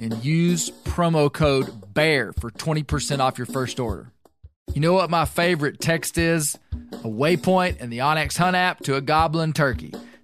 and use promo code BEAR for 20% off your first order. You know what my favorite text is? A waypoint in the onX Hunt app to a goblin turkey.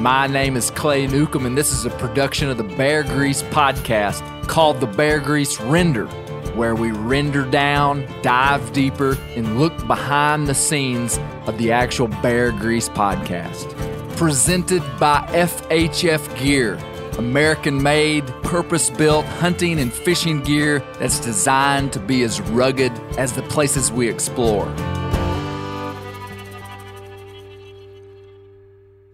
My name is Clay Newcomb, and this is a production of the Bear Grease podcast called The Bear Grease Render, where we render down, dive deeper, and look behind the scenes of the actual Bear Grease podcast. Presented by FHF Gear, American made, purpose built hunting and fishing gear that's designed to be as rugged as the places we explore.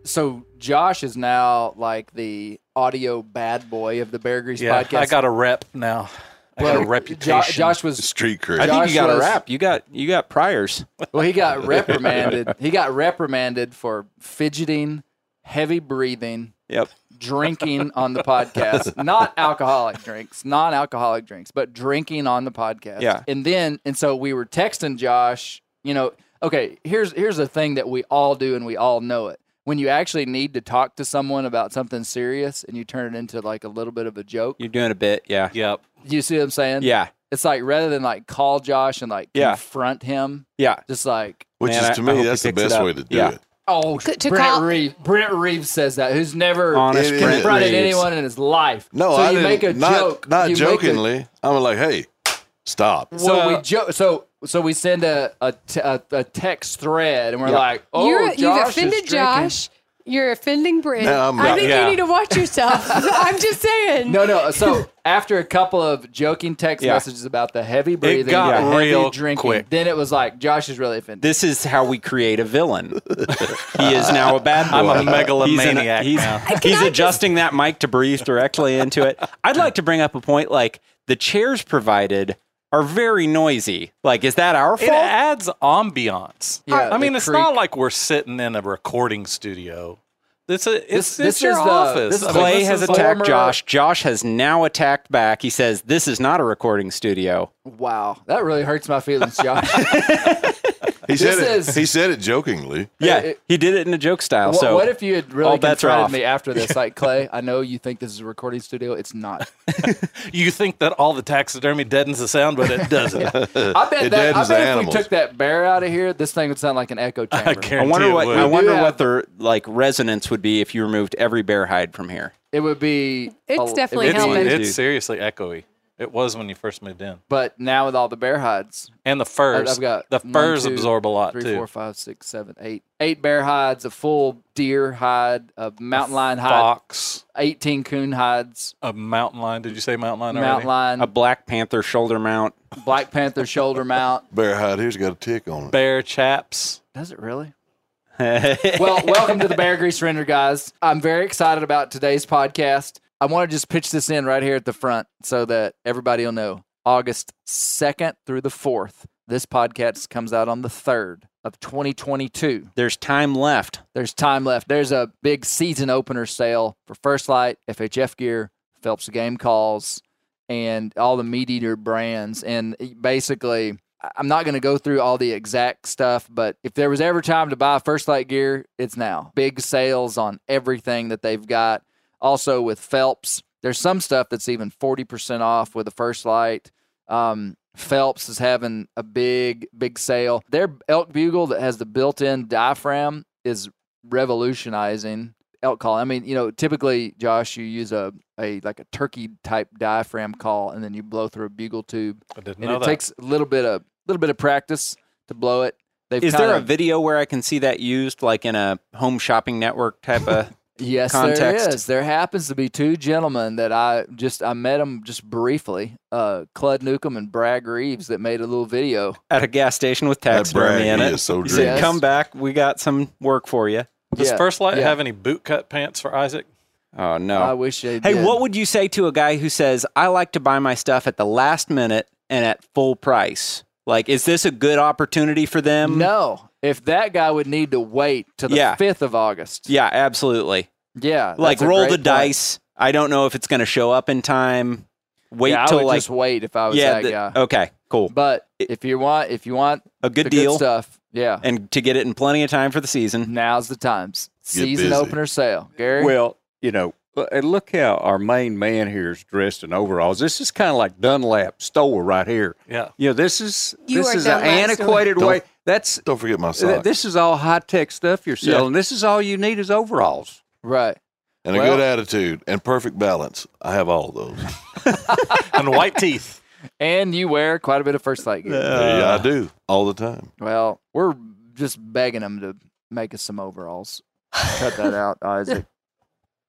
So Josh is now like the audio bad boy of the Bear Grease Yeah, podcast. I got a rep now. I got Well, a reputation. Jo- Josh was Street cred. I think you got was- a rap. You got you got priors. well. He got reprimanded. he got reprimanded for fidgeting, heavy breathing, Yep. drinking on the podcast. Not alcoholic drinks, non-alcoholic drinks, but drinking on the podcast. Yeah. And then and so we were texting Josh. You know, okay. Here's here's the thing that we all do, and we all know it. When you actually need to talk to someone about something serious, and you turn it into like a little bit of a joke. You're doing a bit. Yeah. Yep. You see what I'm saying? Yeah. It's like rather than like call Josh and like Yeah. confront him, Yeah. just like Which Man, is to I me, hope he that's the best way to do Yeah. it. oh, To- to Brent call- Reeves. Brent Reeves says that. Who's never Honest It- confronted Reeves. anyone in his life. No, so I you didn't. make a not, joke. Not you make jokingly. I'm like, hey, stop. so Well- we joke. So so we send a a, te- a, a text thread, and we're Yeah. like, oh, You're, Josh you've is offended drinking. Josh. You're offending Brent. No, I'm I not. think Yeah. you need to watch yourself. I'm just saying. No, no. So after a couple of joking text Yeah. messages about the heavy breathing, got the heavy real drinking, quick. then it was like Josh is really offended. This is how we create a villain. he is now a bad boy. I'm a He's, megalomaniac he's, now. he's adjusting that mic to breathe directly into it. I'd like to bring up a point like the chairs provided are very noisy. Like, is that our fault? It adds ambiance. Yeah, I mean, it's creak. not like we're sitting in a recording studio. It's a, uh, it's, This- it's this your is the- office. this is I mean, Clay this has attacked former- Josh. Josh has now attacked back. He says, This is not a recording studio. wow, that really hurts my feelings, Josh. He said it. is- He said it jokingly. Yeah, it- he did it in a joke style. What, so what if you had really all bets are confronted off. me after this? Like, Clay, I know you think this is a recording studio. It's not. You think that all the taxidermy deadens the sound, but it doesn't. I bet It that. I bet the if we took that bear out of here, this thing would sound like an echo chamber. guarantee I wonder what would. I wonder have- what the like resonance would be if you removed every bear hide from here. it would be. It's a- definitely it would it's, be- it's seriously echoey. It was when you first moved in, But now with all the bear hides, and the furs. I've got the one, furs two, absorb a lot three, too. four, five, six, seven, eight. Eight bear hides, a full deer hide, a mountain lion hide, Fox, eighteen coon hides, a mountain lion. Did you say mountain lion mountain already? lion, A Black Panther shoulder mount. black panther shoulder mount. Bear hide here's got a tick on it. Bear chaps. Does it really? well, welcome to the Bear Grease Render, guys. I'm very excited about today's podcast. I want to just pitch this in right here at the front so that everybody will know. August 2nd through the 4th. This podcast comes out on the 3rd of 2022. There's time left. There's time left. There's a big season opener sale for First Light, FHF gear, Phelps Game Calls, and all the meat eater brands. And basically, I'm not going to go through all the exact stuff, but if there was ever time to buy First Light gear, it's now. Big sales on everything that they've got. Also with Phelps, there's some stuff that's even 40% off with the First Light. Um, Phelps is having a big, big sale. Their elk bugle that has the built-in diaphragm is revolutionizing elk call. I mean, you know, typically, Josh, you use a, a like a turkey type diaphragm call, and then you blow through a bugle tube, I didn't and know it that. takes a little bit of a little bit of practice to blow it. They've Is there a video where I can see that used, like in a home shopping network type of? Yes, context? there is. There happens to be two gentlemen that I just I met them just briefly, uh, Clud Newcomb and Bragg Reeves, that made a little video. at a gas station with That taxidermy in it. is so He said, Yes. "Come back, we got some work for you." Does Yeah, First Light yeah. have any boot cut pants for Isaac? Oh no! I wish they hey, did. what would you say to a guy who says, "I like to buy my stuff at the last minute and at full price"? Like, is this a good opportunity for them? No, if that guy would need to wait to the Yeah. fifth of August. Yeah, absolutely. Yeah, like, that's a roll great the point. dice. I don't know if it's going to show up in time. Wait yeah, I till would like just wait if I was yeah. that the- guy. okay, cool. But if you want, if you want A good the deal, good stuff, yeah, and to get it in plenty of time for the season. now's the times. Season busy. opener sale, Gary. Well, you know, l- and look how our main man here is dressed in overalls. This is kind of like Dunlap store right here. Yeah. You know, this is You this are is an Dunlap store. antiquated way. That's Don't forget my th- this is all high tech stuff you're selling. This is all you need is overalls. right. and a good attitude and perfect balance. I have all of those. And white teeth. And you wear quite a bit of first light gear. yeah, I do all the time. Well, we're just begging them to make us some overalls. Cut that out, Isaac.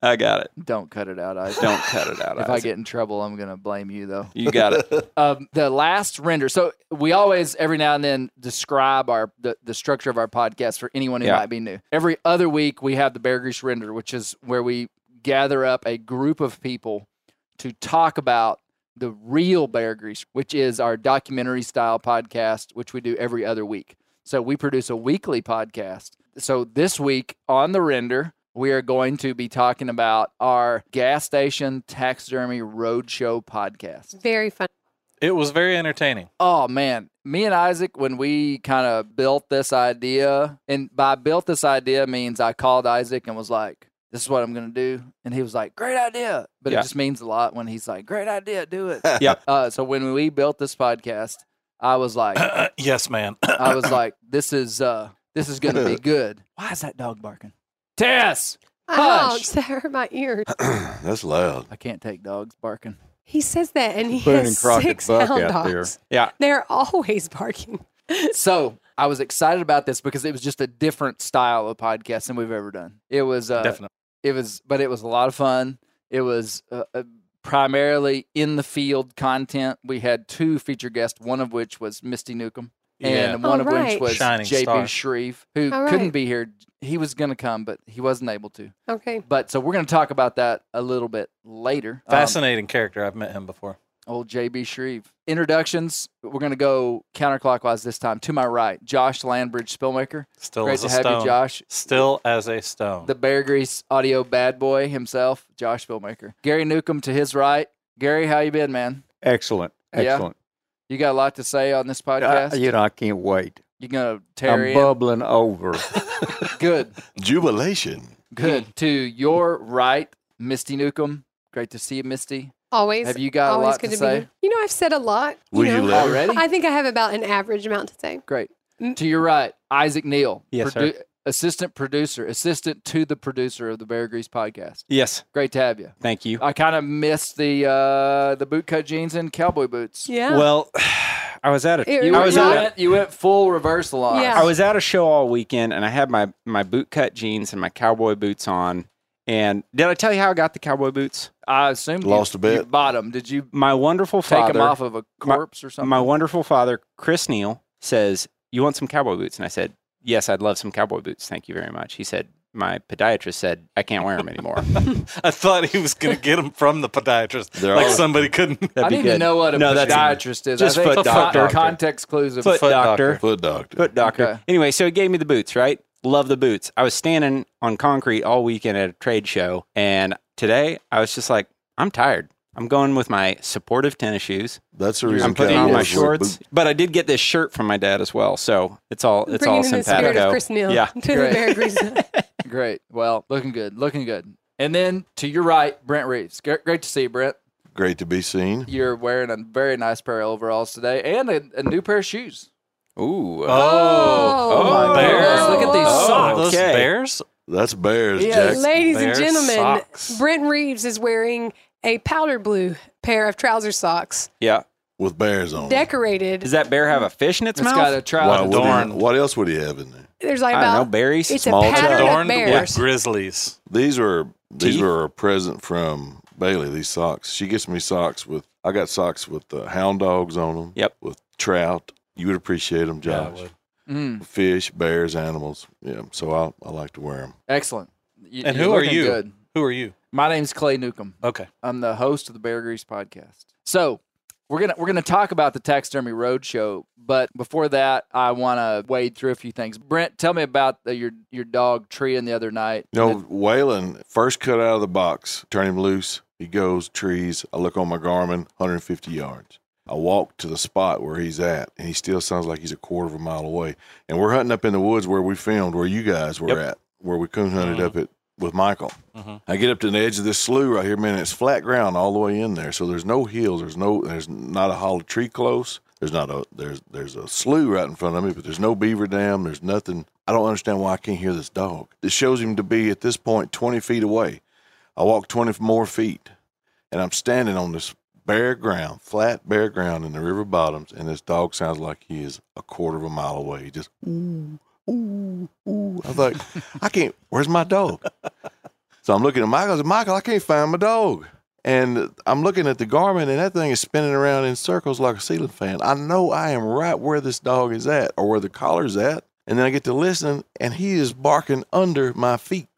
I got it. Don't cut it out, I Don't cut it out. If I get in trouble, I'm gonna blame you though. you got it. um, the last render. So we always every now and then describe our the, the structure of our podcast for anyone who Yeah. might be new. Every other week we have the Bear Grease render, which is where we gather up a group of people to talk about the real Bear Grease, which is our documentary style podcast, which we do every other week. So we produce a weekly podcast. So this week on the render, we are going to be talking about our gas station taxidermy roadshow podcast. Very fun. It was very entertaining. Oh man, me and Isaac, when we kind of built this idea, and by built this idea means I called Isaac and was like, "This is what I'm going to do," and he was like, "Great idea," but Yeah. it just means a lot when he's like, "Great idea, do it." Yeah. Uh, so when we built this podcast, I was like, yes, man. I was like, "This is uh, this is going to be good." Why is that dog barking? Tess, Hush. Ouch, that hurt my ears. That's loud. I can't take dogs barking. He says that, and he Boone and has Crockett six Buck hound out there. dogs. Yeah. They're always barking. So I was excited about this because it was just a different style of podcast than we've ever done. It was uh, Definitely. it was but it was a lot of fun it was uh, uh, primarily in the field content we had two feature guests one of which was misty newcomb Yeah. and one Oh, of which was Shining jp star. shreve who All couldn't be here he was going to come but he wasn't able to Okay. but so we're going to talk about that a little bit later Um, Fascinating character. I've met him before. old jb shreve introductions we're going to go counterclockwise this time to my right josh landbridge spillmaker Still great as to a have stone. you josh Still as a stone. the Bear Grease audio bad boy himself, Josh Spillmaker. Gary Newcomb to his right. Gary, how you been, man? Excellent. Yeah. Excellent. You got a lot to say on this podcast. you know, I can't wait. You gonna tear I'm in? bubbling over. Good, Jubilation. good. to your right, Misty Newcomb. Great to see you, Misty. Always. Have you got a always lot to to, say? be. You know, I've said a lot. Will you know. let her? Already? I think I have about an average amount to say. Great. Mm. To your right, Isaac Neal. Yes, sir. Assistant producer, assistant to the producer of the Bear Grease podcast. Yes. Great to have you. Thank you. I kind of missed the uh, the bootcut jeans and cowboy boots. Yeah. Well, I was at a It- You, I went- was you at a, went, you went full reversal on. Yeah. I was at a show all weekend and I had my my boot cut jeans and my cowboy boots on. And did I tell you how I got the cowboy boots? I assumed Lost you, a bet. You bought them. Did you My wonderful take father, them off of a corpse or something? my wonderful father, Chris Neal, says, "You want some cowboy boots?" And I said, "Yes, I'd love some cowboy boots. Thank you very much." He said, my podiatrist said I can't wear them anymore. I thought he was going to get them from the podiatrist. They're like all- somebody couldn't. I be need to good. know what a No, podiatrist is. just I think foot doctor. Context clues of Foot Foot doctor. doctor. Foot doctor. Foot doctor. Okay. Anyway, so he gave me the boots, right? Love the boots. I was standing on concrete all weekend at a trade show, and today I was just like, I'm tired. I'm going with my supportive tennis shoes. That's the reason. I'm putting on my shorts, boot- but I did get this shirt from my dad as well, so it's all it's Bringing all in the spirit of Chris Neal Yeah, to the Great. Bear Grease. Great. Well, looking good. Looking good. And then to your right, Brent Reeves. Great, great to see you, Brent. Great to be seen. You're wearing a very nice pair of overalls today and a, a new pair of shoes. Ooh. Oh, Oh, oh my oh. bears. Look at these Oh, socks. Those bears? That's Bears, yeah, Jack. Ladies and gentlemen, socks. Brent Reeves is wearing a powder blue pair of trouser socks, Yeah. with bears on. them. decorated. Does that bear have a fish in its, It's mouth? got a Why trouser. would he- adorned. what else would he have in there? There's like I don't know, about berries, it's a small pattern trout. of Adorned bears. grizzlies. These were these Teeth? were a present from Bailey. These socks. She gets me socks with. I got socks with uh, hound dogs on them. Yep. With trout. You would appreciate them, Yeah, I Josh. would. Mm, Fish, bears, animals. Yeah. So I I like to wear them. excellent. You- And you're who are looking you? Good. Who are you? My name's Clay Newcomb. Okay. I'm the host of the Bear Grease podcast. So we're gonna we're gonna talk about the Taxidermy Roadshow, but before that, I want to wade through a few things. Brent, tell me about the, your your dog treeing the other night. No, know, Waylon first cut out of the box, turn him loose. He goes trees. I look on my Garmin, 150 yards. I walk to the spot where he's at, and he still sounds like he's a quarter of a mile away. And we're hunting up in the woods where we filmed, where you guys were Yep. at, where we coon hunted Mhm. up at with Michael. Mhm. I get up to the edge of this slough right here, man. It's flat ground all the way in there, so there's no hills. There's no, there's not a hollow tree close. There's not a there's there's a slough right in front of me, but there's no beaver dam. There's nothing. I don't understand why I can't hear this dog. It shows him to be at this point 20 feet away. I walk 20 more feet, and I'm standing on this bare ground, flat bare ground in the river bottoms, and this dog sounds like he is a quarter of a mile away. He just ooh ooh ooh. I was like, I can't. Where's my dog? So I'm looking at Michael. I said, Michael, I can't find my dog. And I'm looking at the Garmin, and that thing is spinning around in circles like a ceiling fan. I know I am right where this dog is at, or where the collar's at. And then I get to listen, and he is barking under my feet.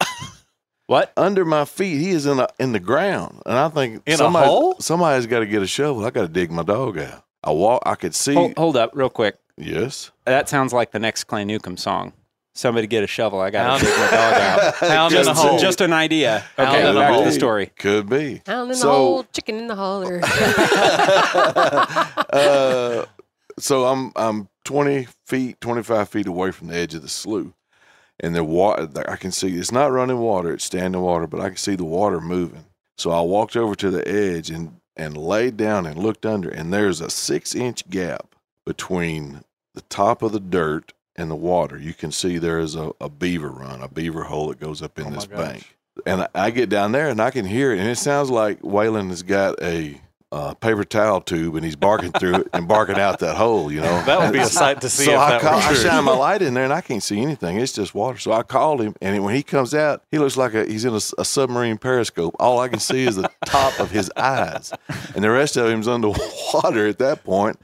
What? Under my feet, he is in a, in the ground, and I think In a somebody, hole? Somebody's got to get a shovel. I got to dig my dog out. I walk. I could see. Hold, hold up, real quick. Yes. That sounds like the next Clay Newcomb song. Somebody get a shovel. I got to dig my dog out. Hound in just, a hole. just an idea. Hound Okay, in a back to the story. Could be. Hound in So- the hole, chicken in the holler. uh, so I'm I'm 20 feet, 25 feet away from the edge of the slough, and the water I can see it's not running water; it's standing water, but I can see the water moving. So I walked over to the edge and and laid down and looked under, and there's a six inch gap between the top of the dirt and the water. You can see there is a, a beaver run, a beaver hole that goes up in Oh this bank. And I, get down there and I can hear it, and it sounds like Waylon has got a uh, paper towel tube and he's barking through it and barking out that hole. You know, That would be a sight to see so I, call, I shine my light in there and I can't see anything. It's just water. So I called him, and when he comes out, he looks like a, he's in a submarine periscope. All I can see is the top of his eyes, and the rest of him's underwater at that point.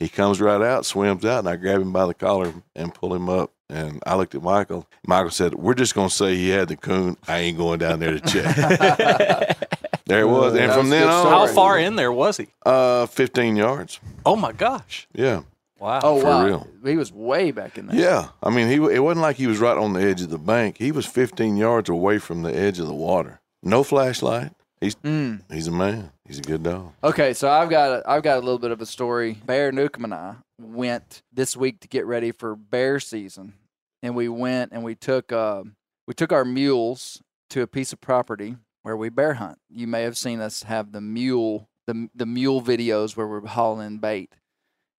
He comes right out, swims out, and I grab him by the collar and pull him up. And I looked at Michael. Michael said, "We're just going to say he had the coon. I ain't going down there to check." there it was, and That from was then on. How far in there was he? Uh, fifteen yards. Oh my gosh! Yeah. Wow. Oh For wow, real. he was way back in there. Yeah, I mean, he it wasn't like he was right on the edge of the bank. He was 15 yards away from the edge of the water. No flashlight. He's Mm. he's a man. He's a good dog. Okay, so I've got a, I've got a little bit of a story. Bear Newcomb and I went this week to get ready for bear season, and we went and we took uh, we took our mules to a piece of property where we bear hunt. You may have seen us have the mule the the mule videos where we're hauling bait,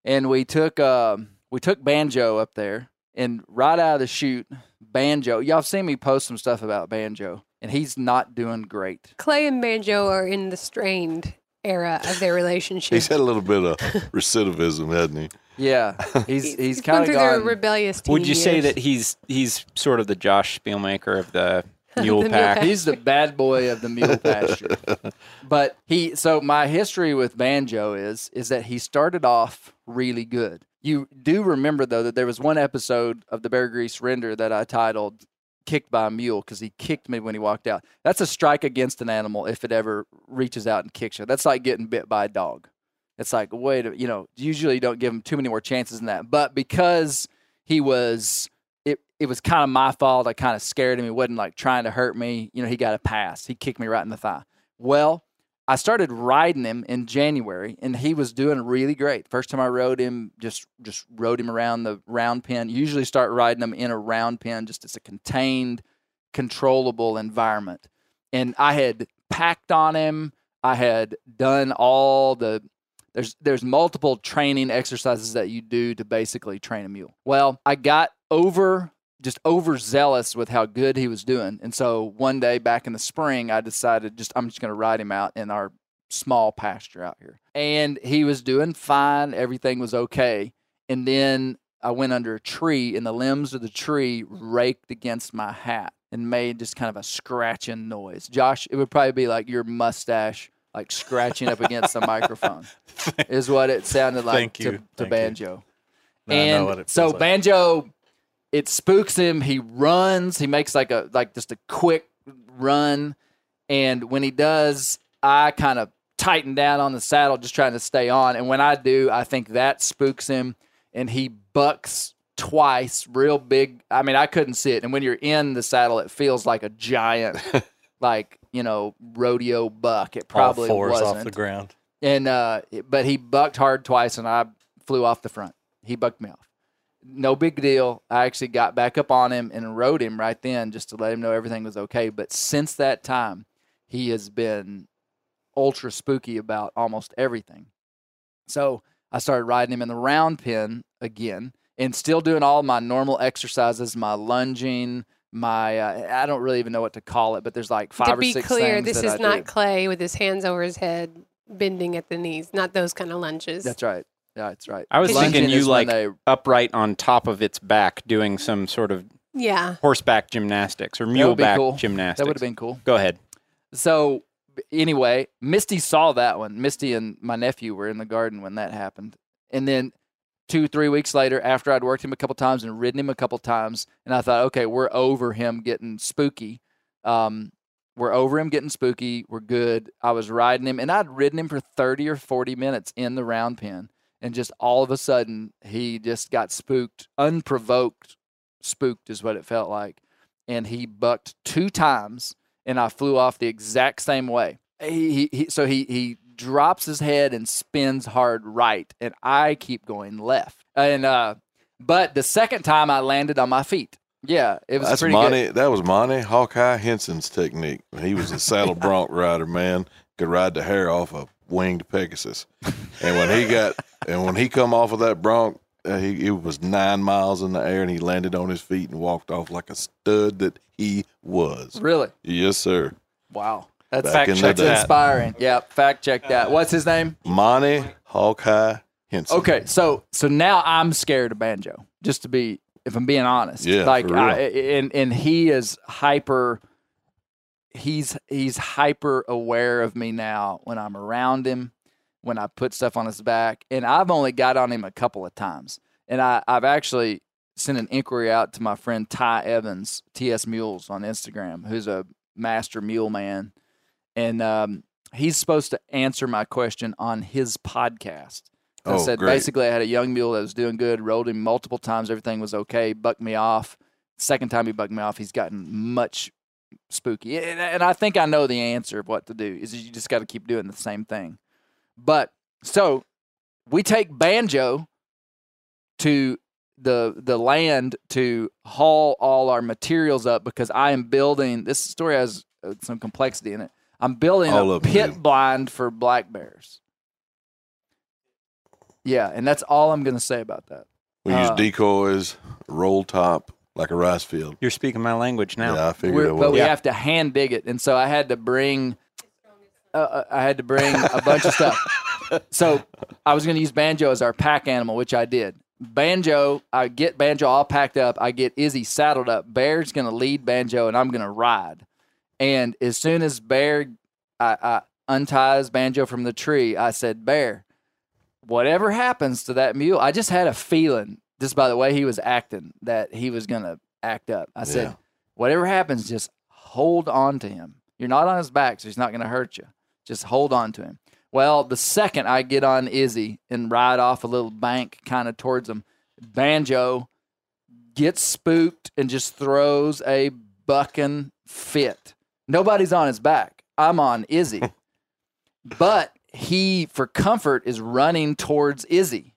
and we took um, we took Banjo up there, and right out of the chute, Banjo. Y'all have seen me post some stuff about Banjo, and he's not doing great. Clay and Banjo are in the strained era of their relationship. He's had a little bit of recidivism, hasn't he? Yeah, he's he's kind of through their gone. rebellious. Teen Would you say that he's he's sort of the Josh Spielmaker of the The mule mule pack? pack. He's the bad boy of the mule pasture. But he so my history with Banjo is is that he started off really good. You do remember though that there was one episode of the Bear Grease Render that I titled kicked by a mule because he kicked me when he walked out. That's a strike against an animal if it ever reaches out and kicks you. That's like getting bit by a dog. It's like, wait, you know, usually you don't give him too many more chances than that. But because he was, it, it was kind of my fault. I kind of scared him. He wasn't like trying to hurt me. You know, he got a pass. He kicked me right in the thigh. Well, I started riding him in January, and he was doing really great. First time I rode him, just just rode him around the round pen. Usually start riding him in a round pen, just as a contained, controllable environment. And I had packed on him. I had done all the there's there's multiple training exercises that you do to basically train a mule. Well, I got over just overzealous with how good he was doing. And so one day back in the spring, I decided just I'm just going to ride him out in our small pasture out here. And he was doing fine, everything was okay. And then I went under a tree and the limbs of the tree raked against my hat and made just kind of a scratching noise. Josh, it would probably be like your mustache like scratching up against the microphone. Is what it sounded like Thank to, you. to banjo. Now I know and so like. banjo it spooks him. He runs. He makes like a like just a quick run. And when he does i kind of tighten down on the saddle just trying to stay on. And when i do i think that spooks him. And he bucks twice real big. I mean i couldn't see it. And when you're in the saddle it feels like a giant like you know rodeo buck. It probably All 4s wasn't off the ground. and uh, but he bucked hard twice, and I flew off the front. He bucked me off. No big deal. I actually got back up on him and rode him right then, just to let him know everything was okay. But since that time, he has been ultra spooky about almost everything. So I started riding him in the round pen again, and still doing all my normal exercises, my lunging. My uh, I don't really even know what to call it, but there's like five to or be clear, this is I do. not Clay with his hands over his head, bending at the knees. Not those kind of lunges. That's right. Yeah, that's right. I was Lunging thinking you is when like they- upright on top of its back doing some sort of Yeah. horseback gymnastics or would be muleback cool. gymnastics. that would have been cool. Go ahead. So anyway, Misty saw that one. Misty and my nephew were in the garden when that happened, and then two, three weeks later, after I'd worked him a couple times and ridden him a couple times, and I thought, okay, we're over him getting spooky. Um, we're over him getting spooky. We're good. I was riding him, and I'd ridden him for thirty or forty minutes in the round pen, and just all of a sudden, he just got spooked, unprovoked. Spooked is what it felt like, and he bucked two times and I flew off the exact same way. He, he, he so he he drops his head and spins hard right, and I keep going left. And uh, but the second time I landed on my feet. Yeah, it was That's pretty Monty. good. That was Monty Hawkeye Henson's technique. He was a saddle bronc rider, man. Could ride the hair off a winged Pegasus. And when he got and when he come off of that bronc, uh, he it was nine miles in the air, and he landed on his feet and walked off like a stud that he was. Really? Yes, sir. Wow. That's Back in the that's inspiring. Yeah, fact check that. What's his name? Monty Hawkeye Henson. Okay, so so now I'm scared of banjo. Just to be, if I'm being honest, Yeah, like. I, and and he is hyper. He's he's hyper aware of me now when I'm around him, when I put stuff on his back, and I've only got on him a couple of times, and I I've actually sent an inquiry out to my friend Ty Evans, TS Mules on Instagram, who's a master mule man, and um, he's supposed to answer my question on his podcast. I Oh, said great. basically I had a young mule that was doing good, rode him multiple times, everything was okay, bucked me off. Second time he bucked me off, he's gotten much spooky. And, I think I know the answer of what to do is you just got to keep doing the same thing. But so we take Banjo to the the land to haul all our materials up because I am building this story has uh, some complexity in it. I'm building All a pit do. blind for black bears. Yeah, and that's all I'm going to say about that. We use Uh, decoys, roll top like a rice field. You're speaking my language now. Yeah, I figured We're- it but was. we have to hand dig it, and so I had to bring. Uh, uh, I had to bring a bunch of stuff. So I was going to use Banjo as our pack animal, which I did. Banjo, I get Banjo all packed up. I get Izzy saddled up. Bear's going to lead Banjo, and I'm going to ride. And as soon as Bear, I, I unties Banjo from the tree, I said, Bear, whatever happens to that mule, I just had a feeling, just by the way he was acting, that he was going to act up. I said, Yeah. Whatever happens, just hold on to him. You're not on his back, so he's not going to hurt you. Just hold on to him. Well, the second I get on Izzy and ride off a little bank kind of towards him, Banjo gets spooked and just throws a bucking fit. Nobody's on his back. I'm on Izzy. but he, for comfort, is running towards Izzy.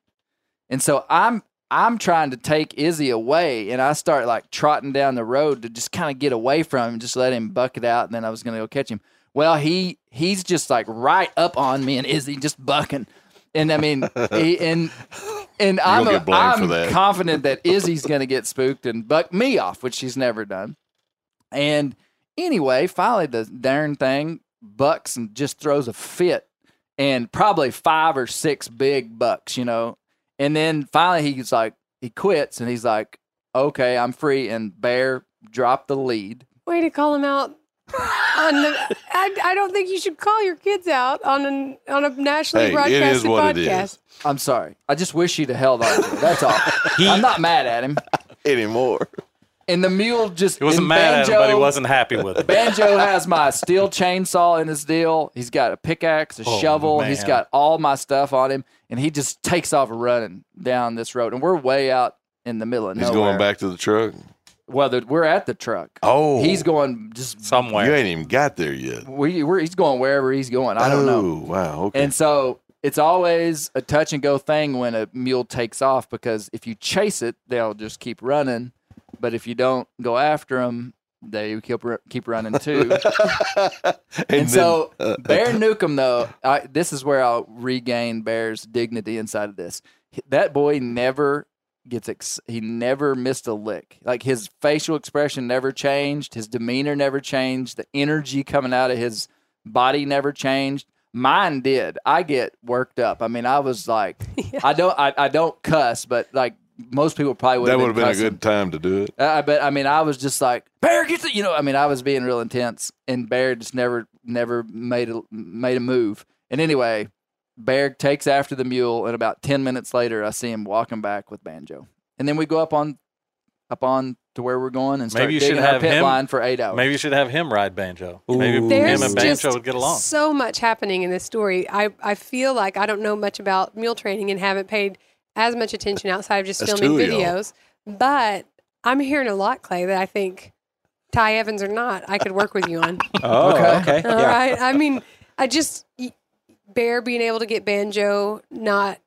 And so I'm I'm trying to take Izzy away, and I start like trotting down the road to just kind of get away from him, just let him buck it out, and then I was gonna go catch him. Well, he he's just like right up on me, and Izzy just bucking, and I mean, he, and and I'm a, I'm that. confident that Izzy's gonna get spooked and buck me off, which she's never done. And anyway, finally the darn thing bucks and just throws a fit, and probably five or six big bucks, you know. And then finally he's like, he quits and he's like, okay, I'm free. And Bear dropped the lead. Way to call him out. on the, I, I don't think you should call your kids out on an on a nationally Hey, it broadcasted is what it podcast. is. I'm sorry. I just wish he'd have held on to it. That's all. I'm not mad at him. Anymore. And the mule just He wasn't and mad at him, but he wasn't happy with it. Banjo has my steel chainsaw in his deal. He's got a pickaxe, a Oh, shovel. He's man. got all my stuff on him, and he just takes off running down this road. And we're way out in the middle of nowhere. He's nowhere. going back to the truck. Well, the, we're at the truck. Oh, He's going just Somewhere. You ain't even got there yet. we, we're, he's going wherever he's going. I don't know. Oh, wow. Okay. And so it's always a touch and go thing when a mule takes off because if you chase it, they'll just keep running. But if you don't go after them, they keep keep running too. and, then, so uh, Bear Newcomb, though, I, this is where I'll regain Bear's dignity inside of this. That boy never gets ex- he never missed a lick. Like his facial expression never changed, his demeanor never changed, the energy coming out of his body never changed. Mine did. I get worked up. I mean, I was like, I don't, I, I don't cuss, but like most people probably would. that would have been a good time to do it. I bet. I mean, I was just like Bear, get the, you know. I mean, I was being real intense, and Bear just never, never made a made a move. And anyway, Bear takes after the mule, and about ten minutes later, I see him walking back with Banjo, and then we go up on, up on to where we're going, and start Maybe you should digging our have pit him- line for eight hours. Maybe you should have him ride banjo. Maybe There's him and banjo would get along. so much happening in this story. I, I feel like I don't know much about mule training and haven't paid as much attention outside of just That's filming two y'all. videos. But I'm hearing a lot, Clay, that I think Ty Evans or not, I could work with you on. Oh, Okay. okay. All yeah. right. I mean, I just Bear being able to get banjo, not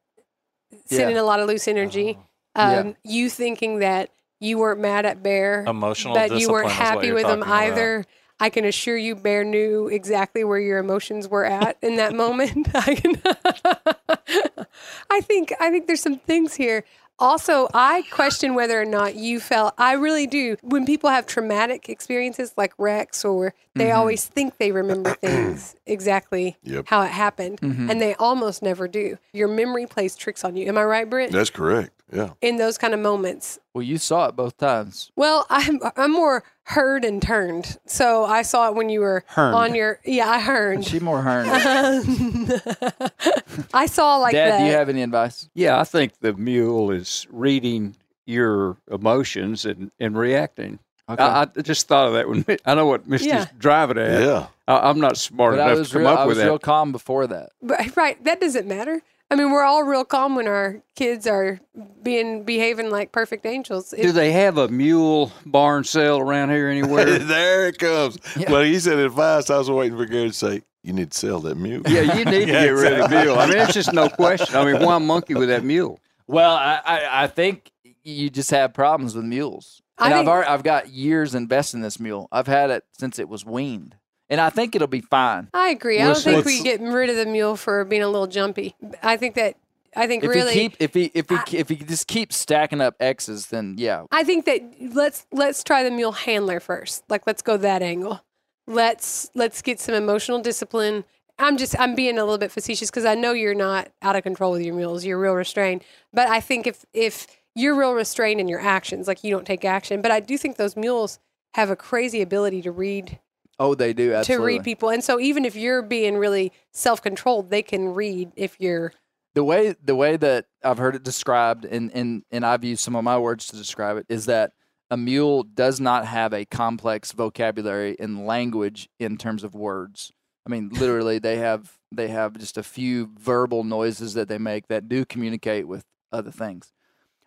sending Yeah. a lot of loose energy. Yeah. Um, You thinking that you weren't mad at Bear, Emotional but you weren't discipline is what happy with him talking about. either. I can assure you, Bear knew exactly where your emotions were at in that moment. I can. I think. I think there's some things here. Also, I question whether or not you felt. I really do. When people have traumatic experiences like Rex, or they Mm-hmm. always think they remember things exactly Yep. how it happened, Mm-hmm. and they almost never do. Your memory plays tricks on you. Am I right, Britt? That's correct. Yeah. in those kind of moments, well, you saw it both times. well, I'm I'm more heard and turned. So I saw it when you were Herned. on your yeah, I heard. She more heard. I saw like Dad, that. do you have any advice? Yeah, I think the mule is reading your emotions and, and reacting. Okay. I, I just thought of that when I know what Misty's Yeah. driving at. Yeah. I, I'm not smart but I enough was to come real, up I was real calm before that. But- right, that doesn't matter. I mean, we're all real calm when our kids are being behaving like perfect angels. It- Do they have a mule barn sale around here anywhere? there it comes. Yeah. Well, he said advice. I was waiting for Gary to say, "You need to sell that mule." yeah, you need to get rid of the mule. I mean, it's just no question. I mean, why monkey with that mule? Well, I, I, I think you just have problems with mules. I And I've already, I've got years invested in this mule. I've had it since it was weaned, and I think it'll be fine. I agree. I don't think let's- we get rid of the mule for being a little jumpy. I think that I think If really he keep if he if he if he just keeps stacking up X's, then yeah, I think that let's let's try the mule handler first. Like let's go that angle. Let's let's get some emotional discipline. I'm just I'm being a little bit facetious because I know you're not out of control with your mules. You're real restrained. But I think if if you're real restrained in your actions, like you don't take action. But I do think those mules have a crazy ability to read oh they do absolutely. to read people. And so even if you're being really self controlled, they can read if you're the way the way that I've heard it described, and and and I've used some of my words to describe it, is that a mule does not have a complex vocabulary and language in terms of words. I mean, literally, they have they have just a few verbal noises that they make that do communicate with other things.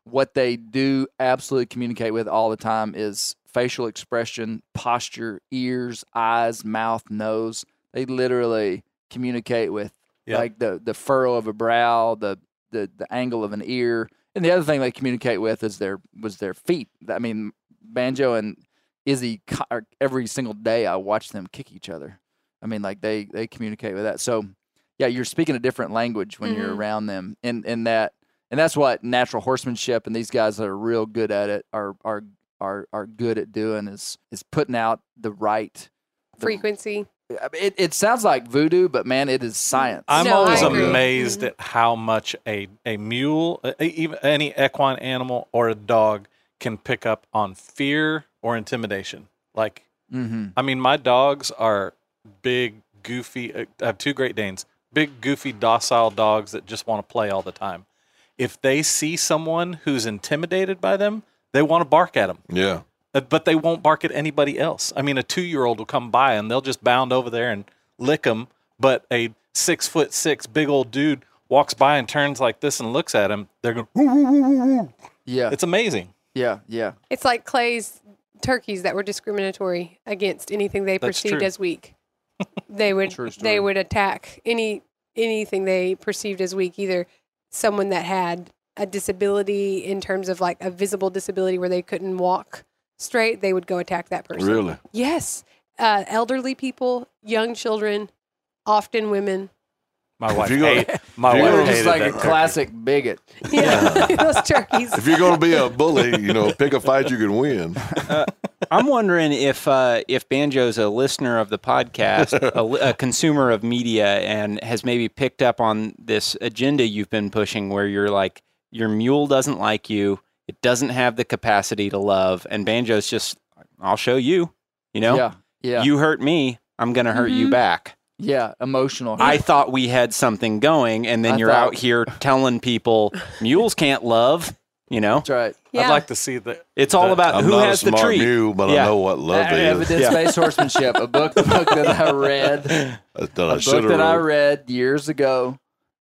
What they do absolutely communicate with all the time is facial expression, posture, ears, eyes, mouth, nose. They literally communicate with Yeah. like the the furrow of a brow, the the the angle of an ear, and the other thing they communicate with is their was their feet. I mean, Banjo and Izzy every single day I watch them kick each other. I mean, like they they communicate with that. So yeah, you're speaking a different language when you're Mhm. around them, and and that and that's what natural horsemanship and these guys that are real good at it are are are are good at doing is is putting out the right the- Frequency. It, it sounds like voodoo, but man, it is science. I'm No, always agree. amazed Mhm. at how much a, a mule, uh, even any equine animal or a dog can pick up on fear or intimidation. Like, mm-hmm. I mean, my dogs are big, goofy. uh, I have two Great Danes, big, goofy, docile dogs that just want to play all the time. If they see someone who's intimidated by them, they want to bark at them. Yeah. Uh, but they won't bark at anybody else. I mean, a two year old will come by and they'll just bound over there and lick them. But a six foot six big old dude walks by and turns like this and looks at him. They're going, woo, woo, woo, woo, woo. Yeah, It's amazing. yeah, yeah. It's like Clay's turkeys that were discriminatory against anything they That's perceived true. as weak. They would they would attack any anything they perceived as weak, either someone that had a disability in terms of like a visible disability where they couldn't walk straight, they would go attack that person. Really? Yes. Uh, elderly people, young children, often women. My wife, you go- hate, my wife hated just like that a turkey. classic bigot. Yeah, those turkeys. If you're going to be a bully, you know, pick a fight you can win. I'm wondering if uh, if Banjo's a listener of the podcast, a, a consumer of media, and has maybe picked up on this agenda you've been pushing, where you're like, your mule doesn't like you, it doesn't have the capacity to love, and Banjo's just, I'll show you. You know, Yeah, yeah, you hurt me, I'm gonna hurt you Mhm. back. Yeah. Emotional. I thought we had something going, and then I you're thought- out here telling people mules can't love. You know, That's right. Yeah. I'd like to see the. it's all The- about I'm who not has a the smart treat. mule, but Yeah. I know what love is. Evidence based horsemanship, a book, a book that I read, That I a should book have that I read years ago,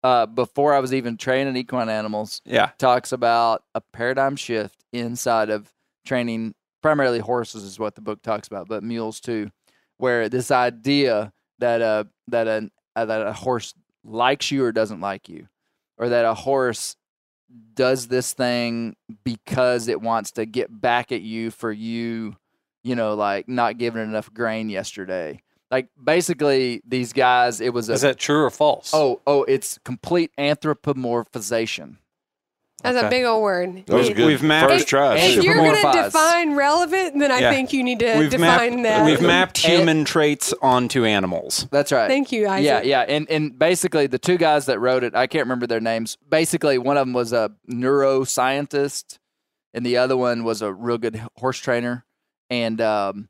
uh, before I was even training equine animals. Yeah, talks about a paradigm shift inside of training primarily horses is what the book talks about but mules too where this idea that a that a uh, that a horse likes you or doesn't like you or that a horse does this thing because it wants to get back at you for you you know like not giving it enough grain yesterday like basically these guys it was a Is that true or false? oh oh it's complete anthropomorphization That's a big old word. That was good. We've mapped- First try. If If you're going to define relevant, then I Yeah. think you need to we've define mapped that. we've mapped And- human traits onto animals. that's right Thank you, Isaac. Yeah, yeah, and and basically the two guys that wrote it, I can't remember their names. Basically, one of them was a neuroscientist, and the other one was a real good horse trainer, and um,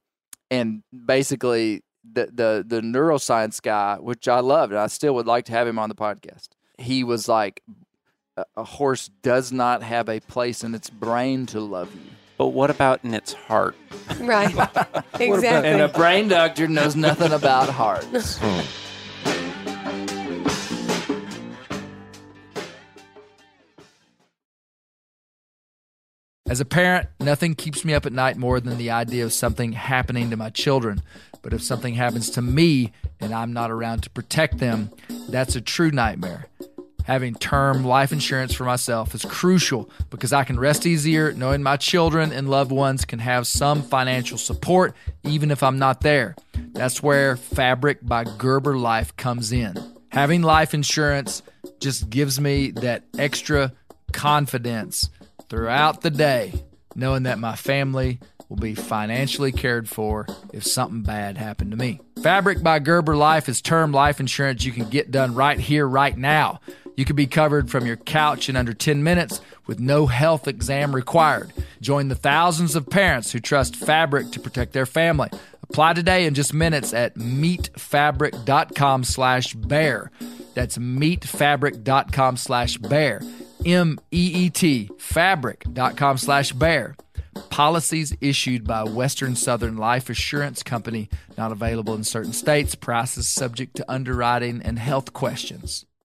and basically the the the neuroscience guy, which I loved, and I still would like to have him on the podcast. He was like, a, a horse does not have a place in its brain to love you, But what about in its heart? Right. exactly. and a brain doctor knows nothing about hearts. Hmm. As a parent, nothing keeps me up at night more than the idea of something happening to my children. But if something happens to me and I'm not around to protect them, that's a true nightmare. Having term life insurance for myself is crucial because I can rest easier knowing my children and loved ones can have some financial support even if I'm not there. That's where Fabric by Gerber Life comes in. Having life insurance just gives me that extra confidence throughout the day, knowing that my family will be financially cared for if something bad happened to me. Fabric by Gerber Life is term life insurance you can get done right here, right now. You can be covered from your couch in under 10 minutes with no health exam required. Join the thousands of parents who trust Fabric to protect their family. Apply today in just minutes at meetfabric.com slash bear. That's meetfabric.com slash bear. M E E T fabric.com slash bear. Policies issued by Western Southern Life Assurance Company, not available in certain states. Prices subject to underwriting and health questions.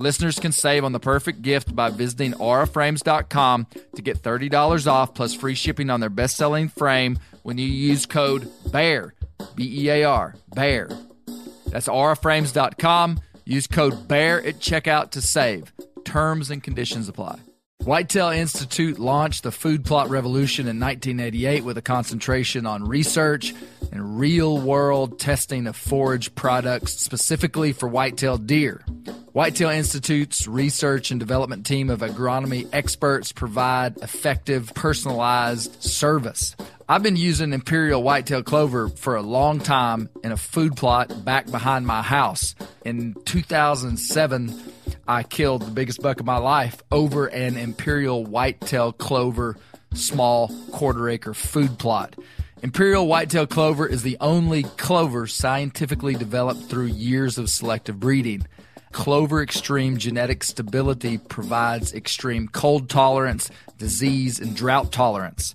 Listeners can save on the perfect gift by visiting auraframes.com to get $30 off plus free shipping on their best selling frame when you use code BEAR, B E A R, BEAR. That's auraframes.com. Use code BEAR at checkout to save. Terms and conditions apply. Whitetail Institute launched the food plot revolution in 1988 with a concentration on research and real world testing of forage products specifically for whitetail deer. Whitetail Institute's research and development team of agronomy experts provide effective, personalized service. I've been using Imperial Whitetail Clover for a long time in a food plot back behind my house. In 2007, I killed the biggest buck of my life over an Imperial Whitetail Clover small quarter acre food plot. Imperial Whitetail Clover is the only clover scientifically developed through years of selective breeding. Clover Extreme genetic stability provides extreme cold tolerance, disease, and drought tolerance.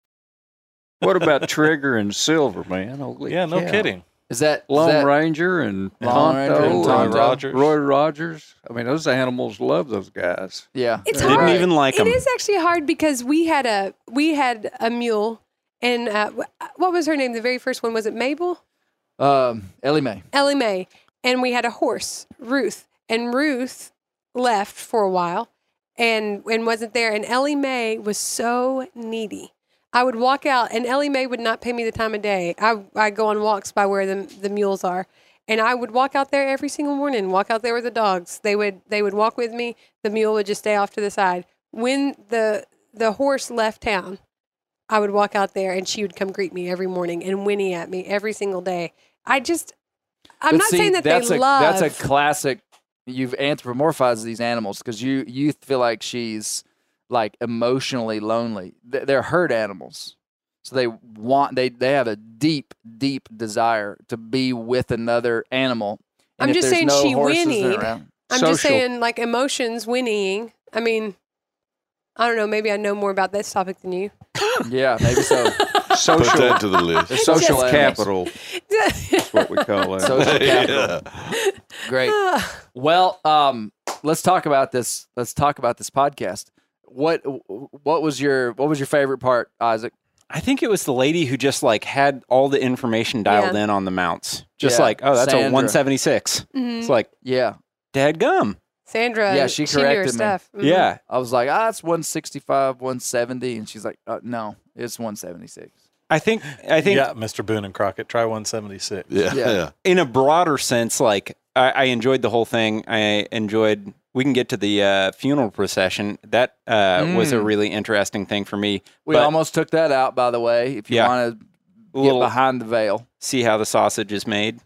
What about Trigger and Silver, man? Holy Yeah, no cow. kidding. Is that, is Lone that- Ranger and Lone Ranger Tonto, and Roy Tonto. Rogers. Roy Rogers. I mean, those animals love those guys. Yeah. It's Didn't even like It 'em. is actually hard because we had a we had a mule, and uh, what was her name? The very first one was it Mabel, Um, Ellie Mae. Ellie Mae, and we had a horse, Ruth, and Ruth left for a while, and and wasn't there, and Ellie Mae was so needy. I would walk out, and Ellie Mae would not pay me the time of day. I I go on walks by where the the mules are. And I would walk out there every single morning, walk out there with the dogs. They would they would walk with me. The mule would just stay off to the side. When the the horse left town, I would walk out there and she would come greet me every morning and whinny at me every single day. I just I'm But not see, saying that that's they a, love That's a classic. You've anthropomorphized these animals because you you feel like she's like emotionally lonely. They're herd animals, so they want they they have a deep deep desire to be with another animal. And I'm just saying no she horses whinnied. around- I'm just saying like emotions whinnying. I mean I don't know, maybe I know more about this topic than you. Yeah, maybe so. Put Social, that to the list. social Just- capital is what we call that. Social capital. yeah. Great. Well, um, let's talk about this. Let's talk about this podcast. What what was your what was your favorite part, Isaac? I think it was the lady who just like had all the information dialed Yeah. in on the mounts. Just Yeah, like, oh, that's Sandra. a 176. Mhm. It's like, Yeah, dad gum. Sandra, Yeah, she knew her corrected me. stuff. Mhm. Yeah. I was like, ah, it's 165, 170. And she's like, uh, no, it's 176. I think, I think yeah, Mr. Boone and Crockett, try 176. Yeah, Yeah. yeah. in a broader sense, like I, I enjoyed the whole thing. I enjoyed. We can get to the uh, funeral procession. That uh, was a Mm. really interesting thing for me. We But- almost took that out, by the way, if you Yeah. want to get Little- behind the veil. see how the sausage is made.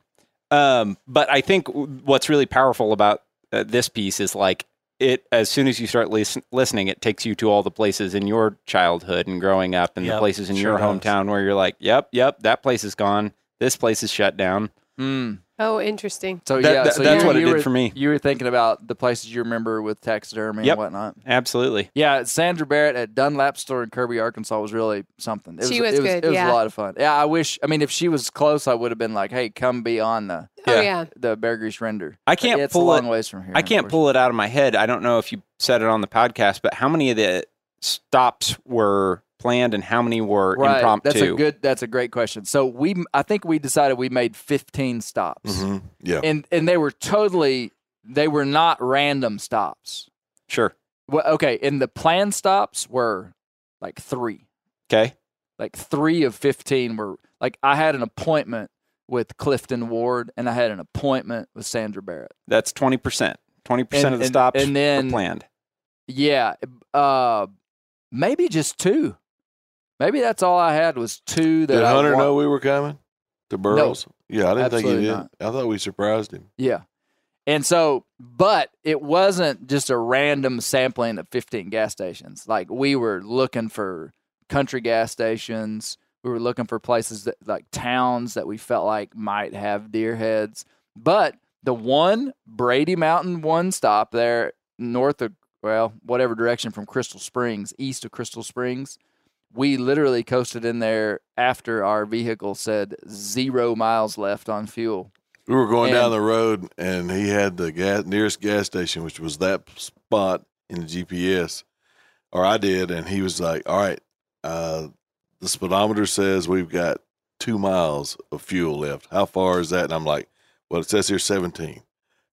Um, but I think what's really powerful about uh, this piece is like it. As soon as you start lis- listening, it takes you to all the places in your childhood and growing up, and the places in sure your does. hometown where you're like, "Yep, yep, that place is gone. This place is shut down." Mm. Oh, interesting. So That- yeah, that- so that's you, what it did were, for me. You were thinking about the places you remember with taxidermy Yep. and whatnot. Absolutely. Yeah, Sandra Barrett at Dunlap store in Kirby, Arkansas was really something. It She was, was it was, good, It was a lot of fun. Yeah, I wish. I mean, if she was close, I would have been like, "Hey, come be on the Oh Yeah. yeah. the Bear Grease render." I can't it's pull a it. ways from here. I can't pull it out of my head. I don't know if you said it on the podcast, but how many of the stops were planned and how many were Right, impromptu? that's a good. That's a great question. So we, I think we decided we made 15 stops, hmm Yeah. and and they were totally, they were not random stops. Sure. Well, okay, and the planned stops were like three. Okay. like three of 15 were like I had an appointment with Clifton Ward and I had an appointment with Sandra Barrett. That's 20%. 20% And- of the and- stops and then- were planned. Yeah, uh maybe just two. Maybe that's all I had was two that Did I Hunter wa- know we were coming to Burroughs? Yeah, I didn't think he did. not. I thought we surprised him. Yeah. And so, but it wasn't just a random sampling of 15 gas stations. Like we were looking for country gas stations. We were looking for places that like towns that we felt like might have deer heads. But the one Brady Mountain one stop there north of well, whatever direction from Crystal Springs, east of Crystal Springs, we literally coasted in there after our vehicle said zero miles left on fuel. We were going down the road, and he had the gas, nearest gas station, which was that spot in the GPS, or I did, and he was like, "All right, uh, the speedometer says we've got two miles of fuel left. How far is that?" And I'm like, "Well, it says here 17.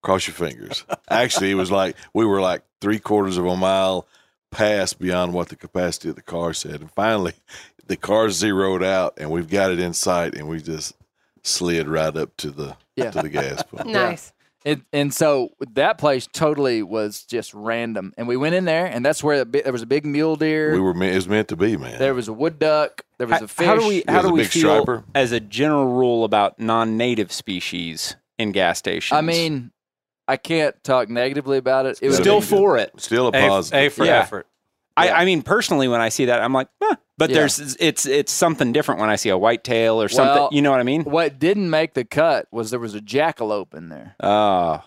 Cross your fingers." Actually, it was like we were like three quarters of a mile past beyond what the capacity of the car said, and finally, the car zeroed out, and we've got it in sight, and we just slid right up to the Yeah. to the gas pump. Nice. And and so that place totally was just random. And we went in there, and that's where the, there was a big mule deer. We were meant, it was meant to be, man. there was a wood duck. There was How, a fish. how do we how do we feel striper. as a general rule about non-native species in gas stations? I mean, I can't talk negatively about it. It was still Gotta be good. for it. Still a A, positive. a for Yeah. effort. I, I mean, personally, when I see that, I'm like, eh. but Yeah. there's it's it's something different when I see a whitetail or something. Well, you know what I mean? what didn't make the cut was there was a jackalope in there. Oh,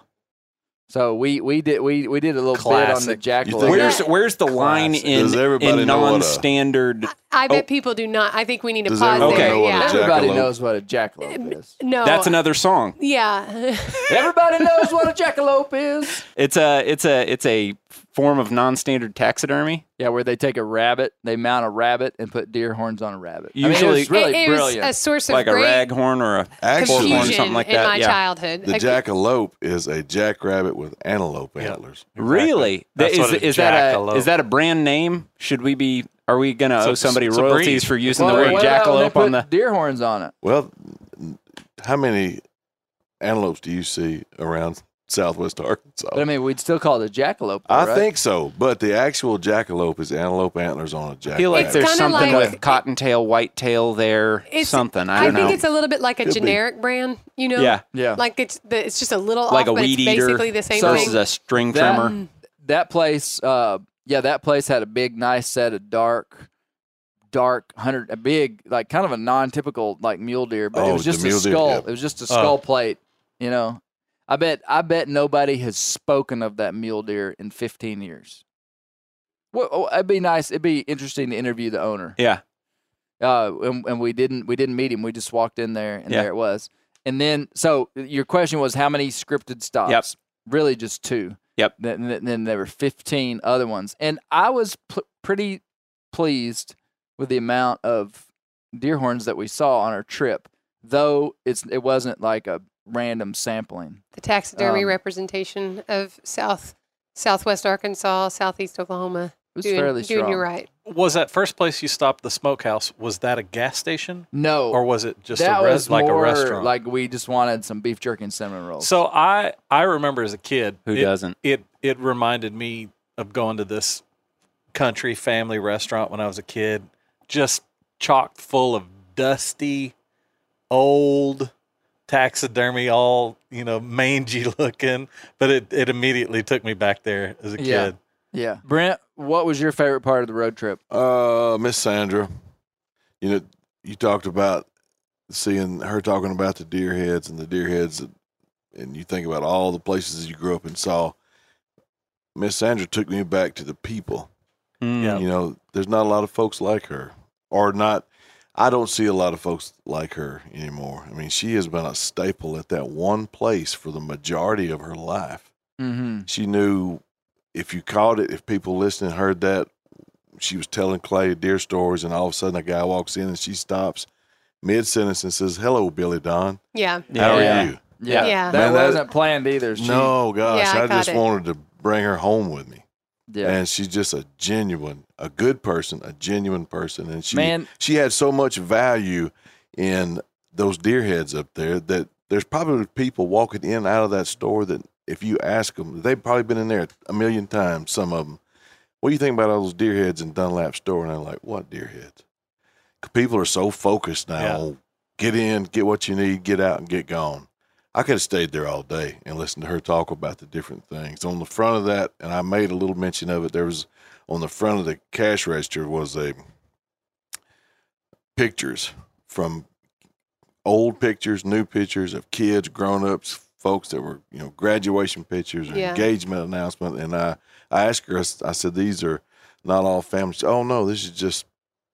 So we we did we we did a little bit on the Classic. jackalope. think where's where's the line Classic. in in know what a- non-standard? I bet Oh. people do not. I think we need to Does pause everyone there. know what a Everybody jackalope? knows what a jackalope um, is. no. That's another song. Yeah. Everybody knows what a jackalope is. It's a it's a it's a form of non-standard taxidermy. Yeah, where they take a rabbit, they mount a rabbit, and put deer horns on a rabbit. I mean, it Usually- was really it, it was brilliant. a source of like a great raghorn or a Actually, horn, confusion something like in that. my yeah. childhood. the jackalope is a jackrabbit with antelope antlers. Really? That's Is, what is that a is that a brand name? Should we be? Are we gonna It's owe somebody royalties for using Well, the word what about when they jackalope on the? deer horns on it. Well, how many antelopes do you see around southwest Arkansas? But I mean, we'd still call it a jackalope. though, I right? think so, but the actual jackalope is antelope antlers on a jackalope. I feel like It's there's something like- with cottontail, whitetail there. It's- something I I, don't think know. it's a little bit like a Could be. generic brand, you know? yeah, Yeah. Like it's the, it's just a little like off, a but weed it's eater basically the same So- thing. versus a string That- trimmer. that place, uh, yeah, that place had a big, nice set of dark, dark hundred, a big, like kind of a non-typical like mule deer, but it Oh, was just a mule deer, skull. yeah. It was just a skull Oh. plate. You know, I bet, I bet nobody has spoken of that mule deer in 15 years. Well, oh, it'd be nice. It'd be interesting to interview the owner. Yeah, uh, and, and we didn't we didn't meet him. We just walked in there, and Yeah. there it was. And then, so your question was how many scripted stops? Yep. Really, just two. Yep. Then, then, there were fifteen other ones, and I was pl- pretty pleased with the amount of deer horns that we saw on our trip. Though it's it wasn't like a random sampling. The taxidermy um, representation of South Southwest Arkansas, Southeast Oklahoma. It was doing, fairly doing strong. you right. Was that first place you stopped the smokehouse? Was that a gas station No, or was it just that a res- was like more a restaurant? like we just wanted some beef jerky and cinnamon rolls. so I I remember as a kid who it, doesn't? it it reminded me of going to this country family restaurant when I was a kid, just chock full of dusty, old taxidermy, all you know, mangy looking. But it it immediately took me back there as a Yeah. kid. yeah, Brent, what was your favorite part of the road trip? Uh, Miss Sandra, you know, you talked about seeing her talking about the deer heads and the deer heads that and you think about all the places you grew up and saw. Miss Sandra took me back to the people. Yeah. You know, there's not a lot of folks like her, or not. I don't see a lot of folks like her anymore. I mean, she has been a staple at that one place for the majority of her life. Mm-hmm. She knew if you caught it, if people listening heard that, she was telling Clay deer stories, and all of a sudden a guy walks in and she stops mid sentence and says, "Hello, Billy Don. Yeah. How Yeah. are you?" Yeah. Yeah. That Man, that- wasn't planned either. She, no, gosh, Yeah, I I, just it. wanted to bring her home with me. Yeah. And she's just a genuine, a good person, a genuine person, and she Man. she had so much value in those deer heads up there that there's probably people walking in and out of that store that if you ask them, they've probably been in there a million times. Some of them, what do you think about all those deer heads in Dunlap store? And I'm like, what deer heads? People are so focused now. Yeah. on Get in, get what you need, get out, and get gone. I could have stayed there all day and listened to her talk about the different things. On the front of that, and I made a little mention of it, there was on the front of the cash register was a pictures from old pictures, new pictures of kids, grown ups, folks that were, you know, graduation pictures or Yeah. engagement announcement. And I, I asked her, I said, these are not all families. Said, oh no, this is just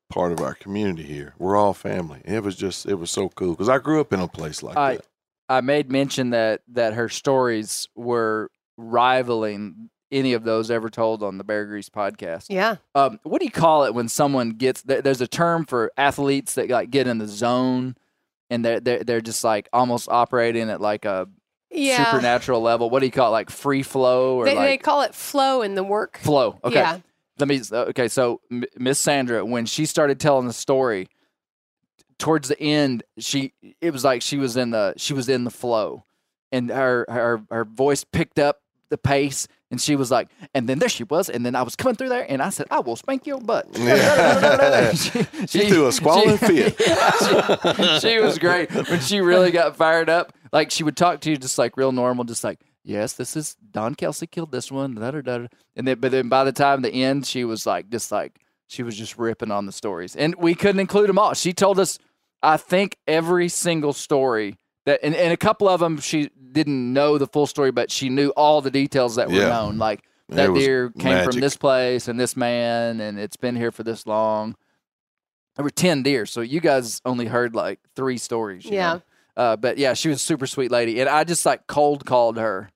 part of our community here. We're all family. And it was just, it was so cool because I grew up in a place like I- that. I made mention that that her stories were rivaling any of those ever told on the Bear Grease podcast. Yeah. Um, what do you call it when someone gets? There, there's a term for athletes that like get in the zone, and they're they're, they're just like almost operating at like a Yeah. supernatural level. What do you call it? Like free flow or They, they call it flow in the work. flow? Okay. Yeah. let me okay so miss sandra when she started telling the story towards the end she it was like she was in the she was in the flow and her her her voice picked up the pace and she was like and then there she was and then i was coming through there and i said i will spank your butt Yeah. she, She threw a squalling fit. Yeah, she, she was great when she really got fired up. Like she would talk to you just like real normal, just like, yes, this is Don Kelsey killed this one, da da. da." And then, but then by the time the end, she was like, just like she was just ripping on the stories, and we couldn't include them all. She told us, I think every single story that, and, and a couple of them she didn't know the full story, but she knew all the details that were Yeah. known, like. That deer came magic. from this place and this man, and it's been here for this long. There were ten deer, so you guys only heard like three stories. you Yeah. know? Uh, but yeah, she was a super sweet lady, and I just like cold called her,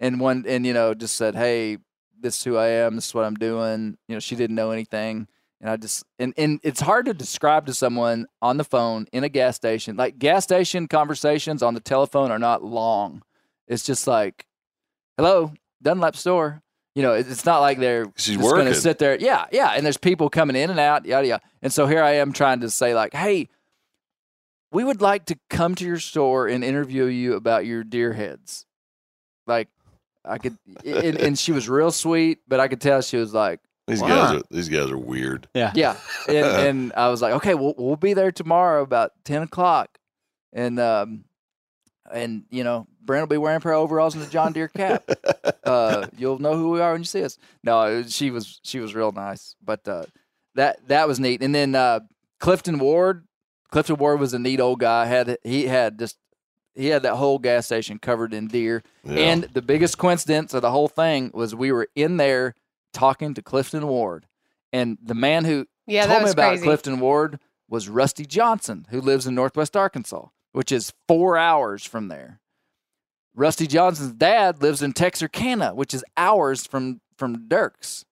and one and you know just said, "Hey, this is who I am. This is what I'm doing." You know, she didn't know anything, and I just and and it's hard to describe to someone on the phone in a gas station. Like gas station conversations on the telephone are not long. It's just like, "Hello, Dunlap store." You know, it's not like they're She's just going to sit there. Yeah, yeah, and there's people coming in and out, yada yada. And so here I am trying to say like, "Hey, we would like to come to your store and interview you about your deer heads." Like, I could, and, and she was real sweet, but I could tell she was like, These Wow. guys are these guys are weird. yeah, yeah. and, and I was like, okay, we'll we'll be there tomorrow about ten o'clock, and um, and you know, Brent will be wearing her overalls and the John Deere cap. uh, you'll know who we are when you see us. No, she was she was real nice, but uh, that that was neat. And then uh, Clifton Ward, Clifton Ward was a neat old guy. Had he had just he had that whole gas station covered in deer. Yeah. And the biggest coincidence of the whole thing was we were in there talking to Clifton Ward, and the man who Yeah, told me about crazy. Clifton Ward was Rusty Johnson, who lives in Northwest Arkansas, which is four hours from there. Rusty Johnson's dad lives in Texarkana, which is hours from from Dierks.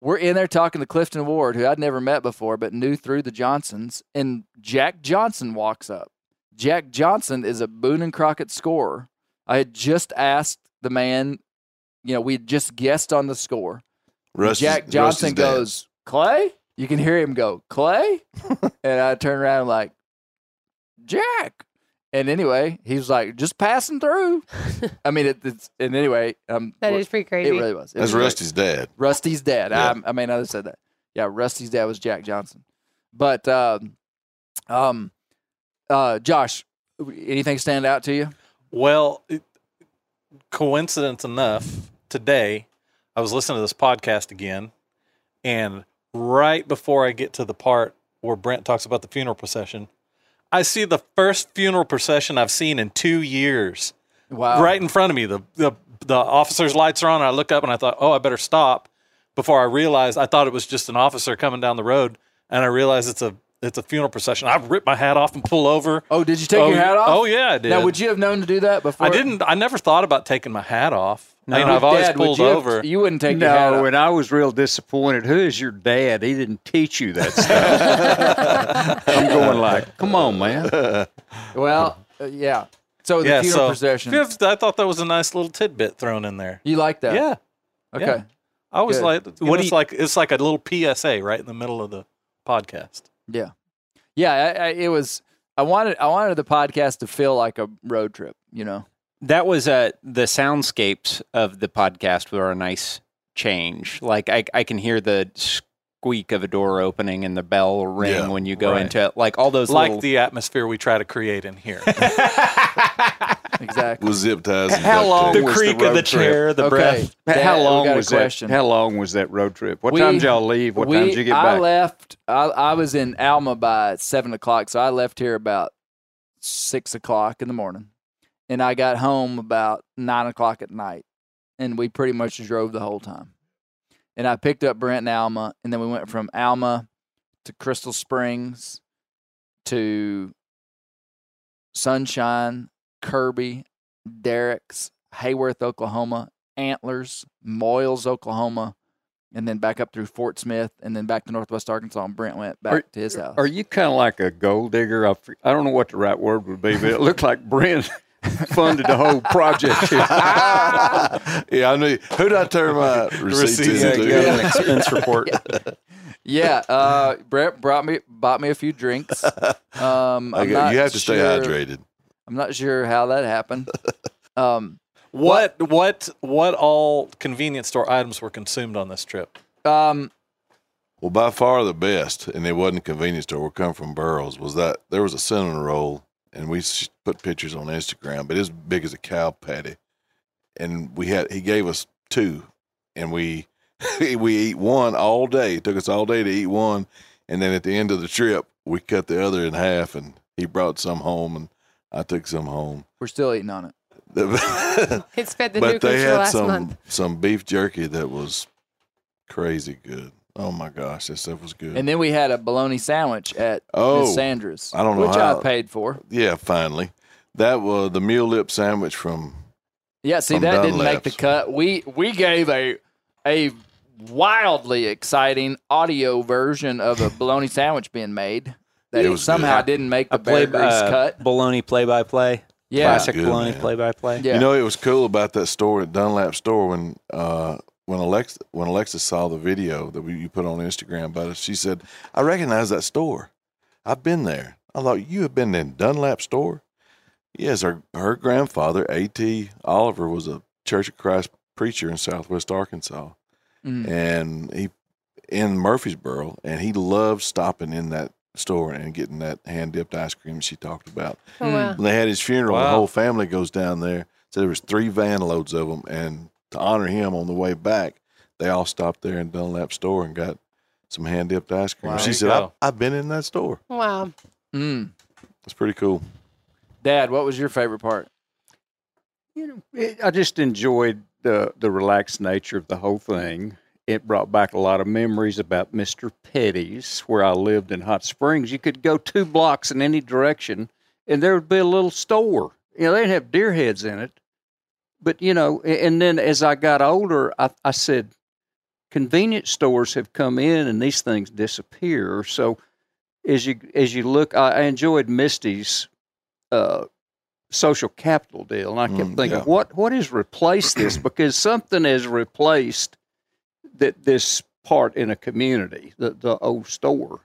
We're in there talking to Clifton Ward, who I'd never met before, but knew through the Johnsons, and Jack Johnson walks up. Jack Johnson is a Boone and Crockett scorer. I had just asked the man, you know, we had just guessed on the score. Rusty's- Jack Johnson Rusty's dad. goes, Clay? You can hear him go, Clay? and I turn around and like, Jack. And anyway, he was like, just passing through. I mean, it, it's, and anyway, um, That wh- is pretty it really was. It That's was really- Rusty's dad. Rusty's dad. Yeah. I, I mean, I just said that. Yeah, Rusty's dad was Jack Johnson. But, um, um, uh, Josh, anything stand out to you? Well, it, coincidence enough, today I was listening to this podcast again, and right before I get to the part where Brent talks about the funeral procession, I see the first funeral procession I've seen in two years Wow. right in front of me. The the the officer's lights are on. And I look up and I thought, oh, I better stop. Before I realized, I thought it was just an officer coming down the road, and I realized it's a it's a funeral procession. I ripped my hat off and pull over. Oh, did you take oh, your hat off? Oh yeah, I did. Now, would you have known to do that before? I didn't. I never thought about taking my hat off. No. you know, I've always Dad, would pulled you have- over. you wouldn't take your hat No, off. and I was real disappointed. Who is your dad? He didn't teach you that stuff. I'm going like, come on, man. Well, uh, yeah. So the yeah, funeral so procession. fifth- I thought that was a nice little tidbit thrown in there. You like that? Yeah, Okay. yeah. I was Good. like, What know, do it's you- like it's like a little PSA right in the middle of the podcast. Yeah. Yeah. I, I, it was. I wanted. I wanted the podcast to feel like a road trip. You know. That was uh, the soundscapes of the podcast were a nice change. Like I, I can hear the squeak of a door opening and the bell ring Yeah, when you go right. into it. Like all those like little, the atmosphere we try to create in here. Exactly. With zip ties. and How long tape. the was creak the of the road trip? chair, the okay. breath. Dad, how long was question. that? How long was that road trip? What We- time did y'all leave? What we, time did you get back? I left. I, I was in Alma by seven o'clock, so I left here about six o'clock in the morning, and I got home about nine o'clock at night, and we pretty much drove the whole time. And I picked up Brent in Alma, and then we went from Alma to Crystal Springs to Sunshine, Kirby, Dierks, Haworth, Oklahoma, Antlers, Moyers, Oklahoma, and then back up through Fort Smith, and then back to Northwest Arkansas. And Brent went back Are- to his house. Are you kind of like a gold digger? I, I don't know what the right word would be, but it looked like Brent funded the whole project. yeah, I knew. Who did I turn my receipts Receipts, Yeah, into? you got an expense report. yeah, uh, Brent brought me bought me a few drinks. Um, I I'm got- not you have to stay hydrated. I'm not sure how that happened. Um, what what what all convenience store items were consumed on this trip? um, Well, by far the best, and it wasn't a convenience store. We come from Burroughs. Was that there was a cinnamon roll, and we put pictures on Instagram, but it's big as a cow patty, and we had he gave us two, and we we eat one all day. It took us all day to eat one, and then at the end of the trip, we cut the other in half, and he brought some home, and I took some home. we're still eating on it. but It's fed the new they for had last some month. some beef jerky that was crazy good. Oh my gosh, that stuff was good. And then we had a bologna sandwich at Oh, Miss Sandra's. I don't know which how- I paid for. Yeah, finally. That was the mule lip sandwich from. Yeah, see From that didn't make the cut. We we gave a a wildly exciting audio version of a bologna sandwich being made that It was somehow good. didn't make the A play, Bear Grease uh, cut. Bologna play by play. Yeah, Classic Good, bologna man. play by play. yeah. You know, it was cool about that store at Dunlap store when uh, when Alexa when Alexis saw the video that we, you put on Instagram about us. She said, "I recognize that store. I've been there." I thought you have been in Dunlap store. Yes, her her grandfather A.T. Oliver was a Church of Christ preacher in Southwest Arkansas, Mm. and he in Murfreesboro, and he loved stopping in that store and getting that hand dipped ice cream she talked about. Oh, wow. When they had his funeral, the whole family goes down there. So there was three van loads of them, and to honor him on the way back, they all stopped there in Dunlap store and got some hand dipped ice cream. Wow. she said, I, "I've been in that store. Wow. Mm. It's pretty cool." Dad, what was your favorite part? you know, it, I just enjoyed the the relaxed nature of the whole thing. It brought back a lot of memories about Mr. Petty's, where I lived in Hot Springs. You could go two blocks in any direction, and there would be a little store. You know, they'd have deer heads in it, but you know. And then as I got older, I, I said, convenience stores have come in, and these things disappear. So as you as you look, I, I enjoyed Misty's. Uh, social capital deal. And I kept Mm, thinking, yeah. what what has replaced this? Because something has replaced that this part in a community, the the old store.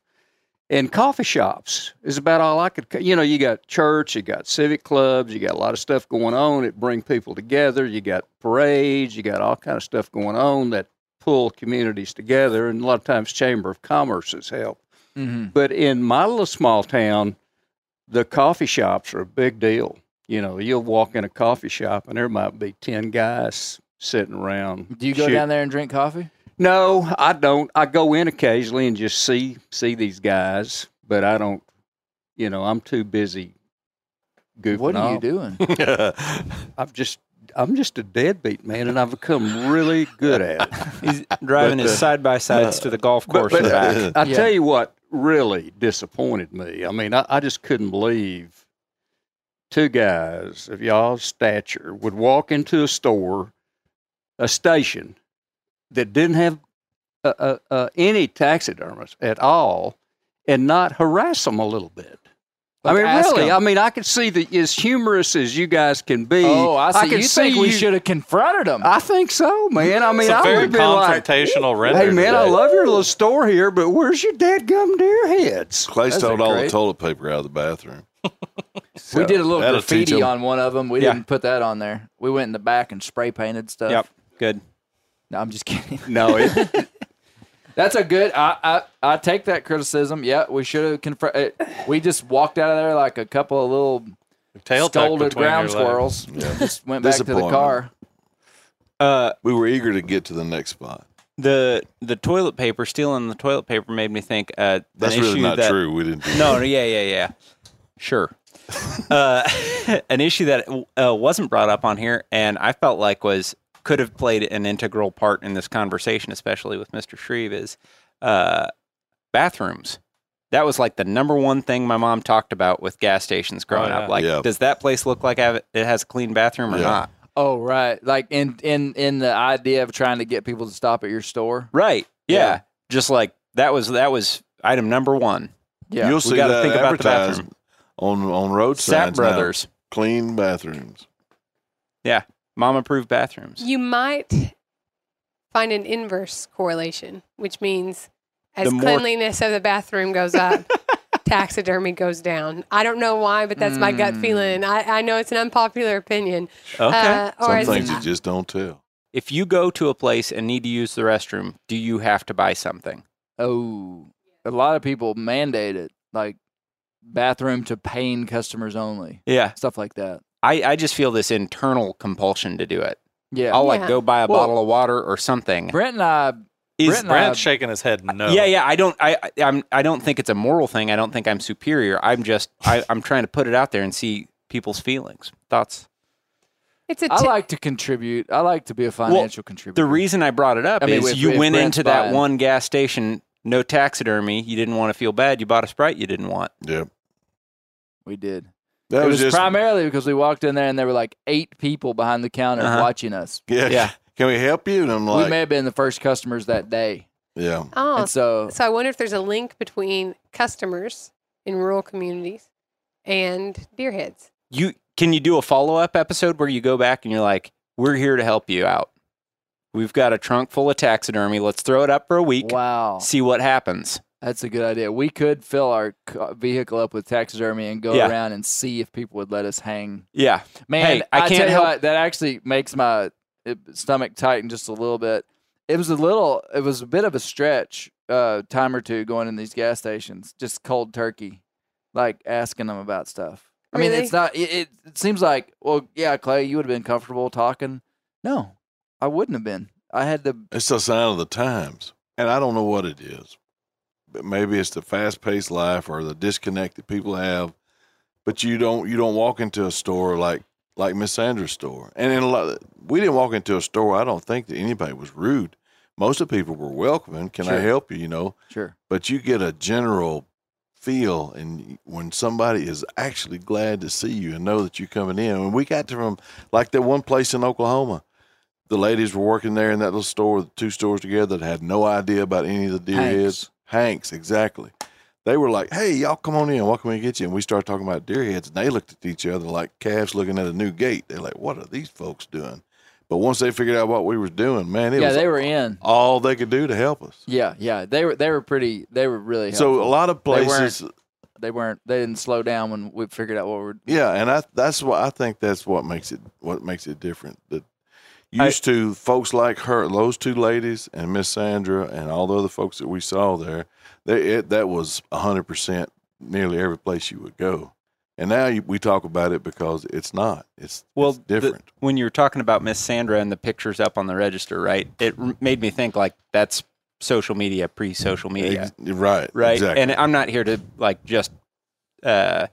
And coffee shops is about all I could. You know, you got church, you got civic clubs, you got a lot of stuff going on that bring people together. You got parades, you got all kind of stuff going on that pull communities together. And a lot of times, Chamber of Commerce has helped. Mm-hmm. But in my little small town, the coffee shops are a big deal. You know, you'll walk in a coffee shop and there might be 10 guys sitting around. Do you go down there and drink coffee? No, I don't. I go in occasionally and just see see these guys, but I don't You know, I'm too busy goofing What are you doing? I'm just I'm just a deadbeat man, and I've become really good at it. He's driving his uh, side by sides to the golf course but- and back. I Yeah. tell you what really disappointed me. I mean, I, I just couldn't believe two guys of y'all's stature would walk into a store, a station that didn't have uh, uh, uh, any taxidermists at all, and not harass them a little bit. Like, I mean, ask really. 'em. I mean, I could see that as humorous as you guys can be. Oh, I see. could you think we should have confronted them? I think so, man. I mean, It's a I very would be like, confrontational render. Hey man, I love your little store here, but where's your dead gum deer heads? Clay stole all the toilet paper out of the bathroom. we did a little that'll teach graffiti 'em. on one of them. We Yeah. didn't put that on there. We went in the back and spray painted stuff. Yep. Good. No, I'm just kidding. No, it, That's a good. I I, I take that criticism. Yeah, we should have confronted. It. We just walked out of there like a couple of little Tail tucked scolded ground your legs. squirrels. Just went back to the car. Uh, We were eager to get to the next spot. the the toilet paper stealing the toilet paper made me think. Uh, That's an really issue not that, true. We didn't do No, that. no, yeah, yeah, yeah. Sure. uh, an issue that uh, wasn't brought up on here, and I felt like was could have played an integral part in this conversation, especially with Mr. Shreve, is uh, bathrooms. That was like the number one thing my mom talked about with gas stations growing Oh, yeah. up. Like, Yeah. does that place look like it has a clean bathroom or Yeah. not? Oh right, like in in in the idea of trying to get people to stop at your store. Right. Yeah. Yeah. Just like that was that was item number one. Yeah, You'll see gotta that think about the advertised bathroom. on on road Sapp signs now. Brothers. Clean bathrooms. Yeah. Mom approved bathrooms. You might find an inverse correlation, which means as The more- cleanliness of the bathroom goes up, taxidermy goes down. I don't know why, but that's my gut Mm. feeling. I, I know it's an unpopular opinion. Okay. Uh, or Some as- things you just don't tell. if you go to a place and need to use the restroom, do you have to buy something? Oh, a lot of people mandate it, like bathroom to paying customers only, Yeah. stuff like that. I, I just feel this internal compulsion to do it. Yeah, I'll like Yeah. go buy a Well- bottle of water or something. Brent and I. Is- Brent and I- Brent's shaking his head no. Yeah, yeah. I don't. I, I- I'm. I don't think it's a moral thing. I don't think I'm superior. I'm just. I, I'm trying to put it out there and see people's feelings, thoughts. it's a I like to contribute. I like to be a financial contributor. The reason I brought it up I mean, is if- you if went Brent's into that buying- one gas station, no taxidermy. You didn't want to feel bad. You bought a sprite you didn't want. Yeah. we did. That it was, was just primarily because we walked in there and there were like eight people behind the counter Uh-huh. watching us. yeah. Yeah. Can we help you? And I'm we may have been the first customers that day, yeah. oh, and so so I wonder if there's a link between customers in rural communities and deer heads. You can you do a follow up episode where you go back and you're like, "We're here to help you out. We've got a trunk full of taxidermy. Let's throw it up for a week. wow, See what happens." That's a good idea. We could fill our vehicle up with taxidermy and go Yeah. around and see if people would let us hang. Yeah. Man, Hey, I I, can't tell you help- what, that actually makes my uh, stomach tighten just a little bit. It was a little, it was a bit of a stretch, uh, time or two going in these gas stations, just cold turkey, like asking them about stuff. I mean, it's not. It, it, it seems like, well, yeah, Clay, you would have been comfortable talking. No, I wouldn't have been. I had to. It's a sign of the times. And I don't know what it is. Maybe it's the fast paced life or the disconnect that people have. But you don't you don't walk into a store like like Miss Sandra's store. And in a lot we didn't walk into a store, I don't think that anybody was rude. Most of the people were welcoming. Can I help you? You know. Sure. But you get a general feel and when somebody is actually glad to see you and know that you're coming in. And we got to from like that one place in Oklahoma the ladies were working there in that little store, the two stores together that had no idea about any of the deer Hanks. heads. Hanks, exactly. They were like, "Hey, y'all, come on in. What can we get you?" And we started talking about deer heads, and they looked at each other like calves looking at a new gate. They're like, "What are these folks doing?" But once they figured out what we was doing, man, it yeah, was they were in. all they could do to help us. Yeah, yeah, they were. They were pretty. They were really. So a lot of They weren't- places, they weren't. They didn't slow down when we figured out what we're. yeah, and I that's what I think that's what makes it what makes it different. That I- used to folks like her, those two ladies, and Miss Sandra, and all the other folks that we saw there, they, it, that was hundred percent nearly every place you would go. And now you, we talk about it because it's not. It's Well, it's the- different. when you were talking about Miss Sandra and the pictures up on the register, right? It r- made me think like that's social media, pre-social media, Ex- right, right? Exactly. And I'm not here to like just uh,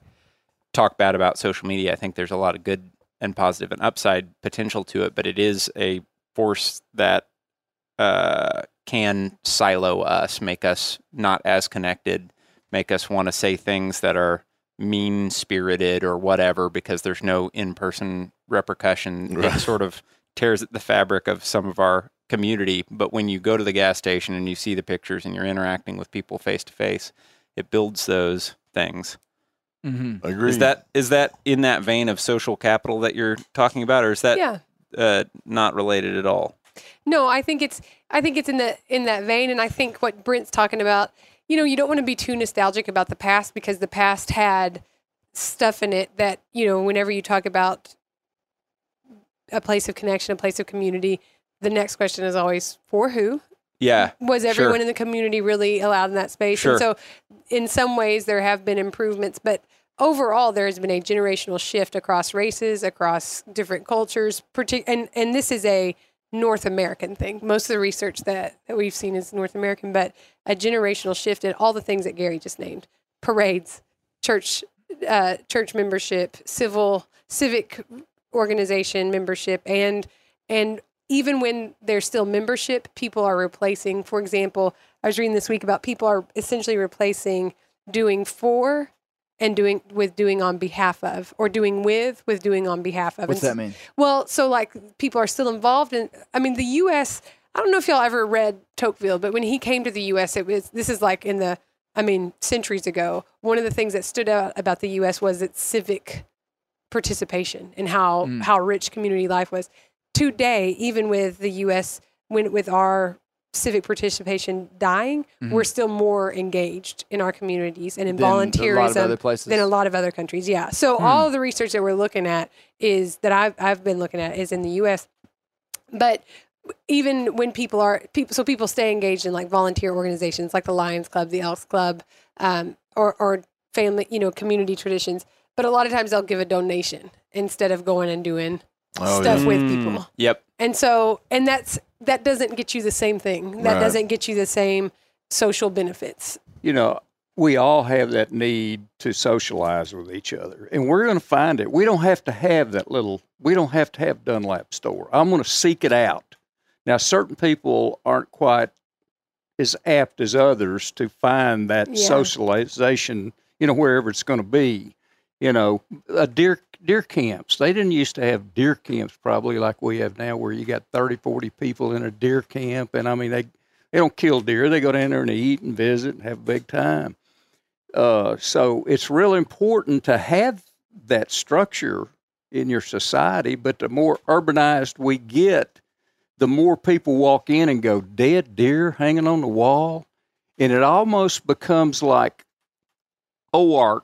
talk bad about social media. I think there's a lot of good and positive and upside potential to it, but it is a force that uh, can silo us, make us not as connected, make us want to say things that are mean spirited or whatever because there's no in person repercussion. Right. It sort of tears at the fabric of some of our community. But when you go to the gas station and you see the pictures and you're interacting with people face to face, it builds those things. Mm-hmm. Agreed. Is that is that in that vein of social capital that you're talking about, or is that yeah. uh, not related at all? No, I think it's I think it's in the in that vein, and I think what Brent's talking about. You know, you don't want to be too nostalgic about the past because the past had stuff in it that you know. Whenever you talk about a place of connection, a place of community, the next question is always for who. Yeah, Was Sure. everyone in the community really allowed in that space? Sure. And so, in some ways, there have been improvements, but overall, there has been a generational shift across races, across different cultures, and and this is a North American thing. Most of the research that, that we've seen is North American, but a generational shift in all the things that Gary just named: parades, church, uh, church membership, civil, civic organization membership, and and even when there's still membership, people are replacing. For example, I was reading this week about people are essentially replacing doing for and doing with doing on behalf of, or doing with with doing on behalf of. What's And that mean? well, so like people are still involved in. I mean, the U.S. I don't know if y'all ever read Tocqueville, but when he came to the U.S., it was this is like in the. I mean, centuries ago. One of the things that stood out about the U.S. was its civic participation and how Mm. how rich community life was. Today, even with the U.S. when with our civic participation dying, Mhm. we're still more engaged in our communities and in Than a lot of volunteerism other places. than a lot of other countries. Yeah. So Hmm. all of the research that we're looking at is that I've I've been looking at is in the U.S. But even when people are people, so people stay engaged in like volunteer organizations like the Lions Club, the Elks Club, um, or or family, you know, community traditions. But a lot of times they'll give a donation instead of going and doing Oh, stuff yeah. with Mm, people. Yep. And so, and that's that doesn't get you the same thing. That Right. doesn't get you the same social benefits. you know, we all have that need to socialize with each other, and we're going to find it. We don't have to have that little. We don't have to have Dunlap store. I'm going to seek it out. Now, certain people aren't quite as apt as others to find that Yeah. socialization. You know, wherever it's going to be. You know, a deer deer camps. They didn't used to have deer camps probably like we have now, where you got 30, 40 people in a deer camp, and I mean they they don't kill deer. They go down there and they eat and visit and have a big time. Uh, so it's real important to have that structure in your society. But the more urbanized we get, the more people walk in and go, dead deer hanging on the wall. And it almost becomes like Oark,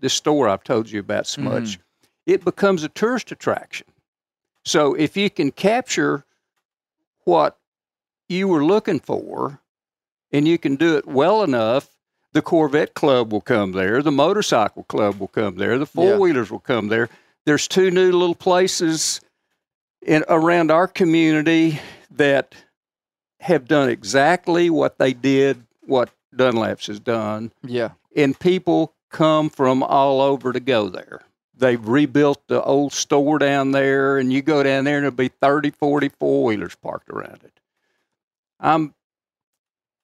this store I've told you about so much. It becomes a tourist attraction. So if you can capture what you were looking for and you can do it well enough, the Corvette Club will come there, the Motorcycle Club will come there, the four wheelers will come there. There's two new little places in around our community that have done exactly what they did, what Dunlap's has done, Yeah. and people come from all over to go there. They've rebuilt the old store down there, and you go down there, and there'll be 30, 40 four wheelers parked around it. I'm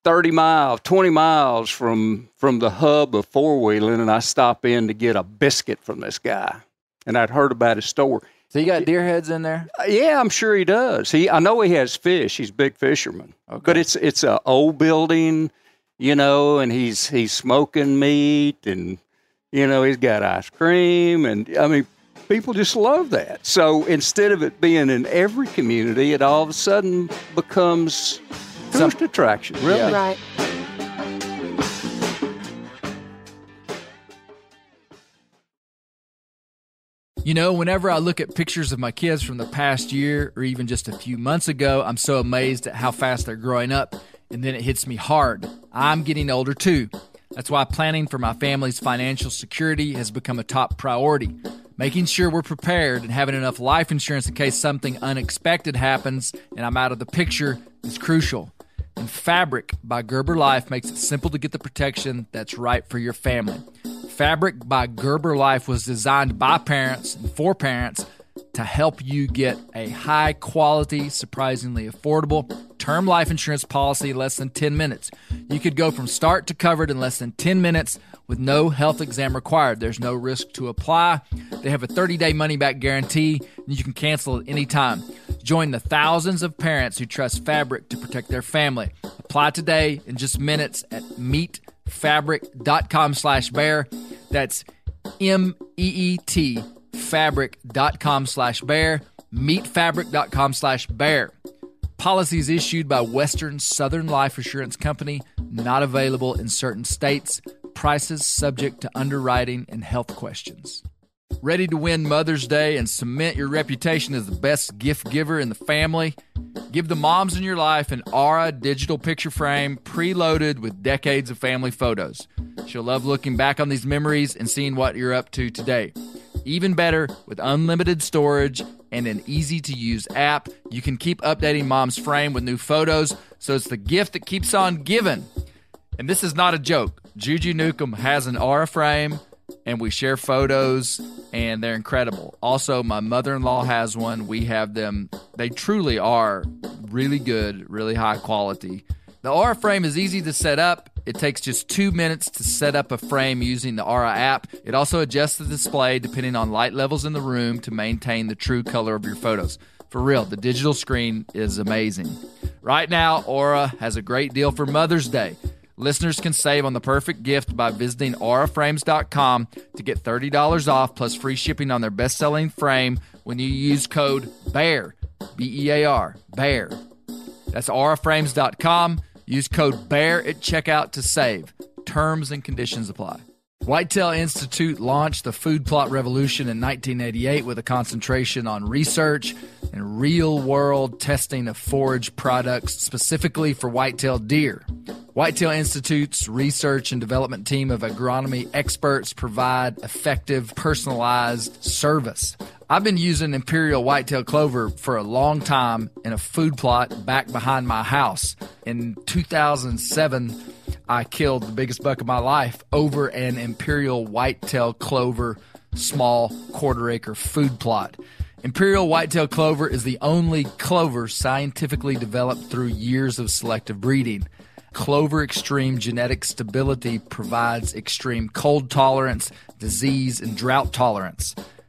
30 miles, 20 miles from from the hub of four wheeling, and I stop in to get a biscuit from this guy. And I'd heard about his store. So you got deer heads in there? Uh, Yeah, I'm sure he does. He, I know he has fish. He's a big fisherman. Okay. But it's it's a old building, you know, and he's he's smoking meat, and you know he's got ice cream, and I mean, people just love that. So instead of it being in every community, it all of a sudden becomes tourist attraction. Really? Yeah. Right. You know, whenever I look at pictures of my kids from the past year or even just a few months ago, I'm so amazed at how fast they're growing up. And then it hits me hard. I'm getting older too. That's why planning for my family's financial security has become a top priority. Making sure we're prepared and having enough life insurance in case something unexpected happens and I'm out of the picture is crucial. And Fabric by Gerber Life makes it simple to get the protection that's right for your family. Fabric by Gerber Life was designed by parents and for parents to help you get a high quality, surprisingly affordable term life insurance policy less than 10 minutes. You could go from start to covered in less than 10 minutes with no health exam required. There's no risk to apply. They have a 30 day money back guarantee, and you can cancel at any time. Join the thousands of parents who trust Fabric to protect their family. Apply today in just minutes at meetfabric.com slash bear. That's M E E T fabric.com slash bear. Meetfabric.com slash bear. Policies issued by Western Southern Life Assurance Company, not available in certain states. Prices subject to underwriting and health questions. Ready to win Mother's Day and cement your reputation as the best gift giver in the family? Give the moms in your life an Aura digital picture frame preloaded with decades of family photos. She'll love looking back on these memories and seeing what you're up to today. Even better, with unlimited storage and an easy to use app, you can keep updating mom's frame with new photos, so it's the gift that keeps on giving. And this is not a joke. Juju Newcomb has an Aura frame, and we share photos, and they're incredible. Also, my mother in law has one. We have them. They truly are really good, really high quality. The Aura frame is easy to set up. It takes just two minutes to set up a frame using the Aura app. It also adjusts the display depending on light levels in the room to maintain the true color of your photos. For real, the digital screen is amazing. Right now, Aura has a great deal for Mother's Day. Listeners can save on the perfect gift by visiting auraframes.com to get $30 off plus free shipping on their best selling frame when you use code BEAR, B E A R, BEAR. That's auraframes.com. Use code BEAR at checkout to save. Terms and conditions apply. Whitetail Institute launched the food plot revolution in 1988 with a concentration on research and real world testing of forage products specifically for whitetail deer. Whitetail Institute's research and development team of agronomy experts provide effective, personalized service. I've been using Imperial Whitetail Clover for a long time in a food plot back behind my house. In 2007, I killed the biggest buck of my life over an Imperial Whitetail Clover small quarter acre food plot. Imperial Whitetail Clover is the only clover scientifically developed through years of selective breeding. Clover Extreme genetic stability provides extreme cold tolerance, disease, and drought tolerance.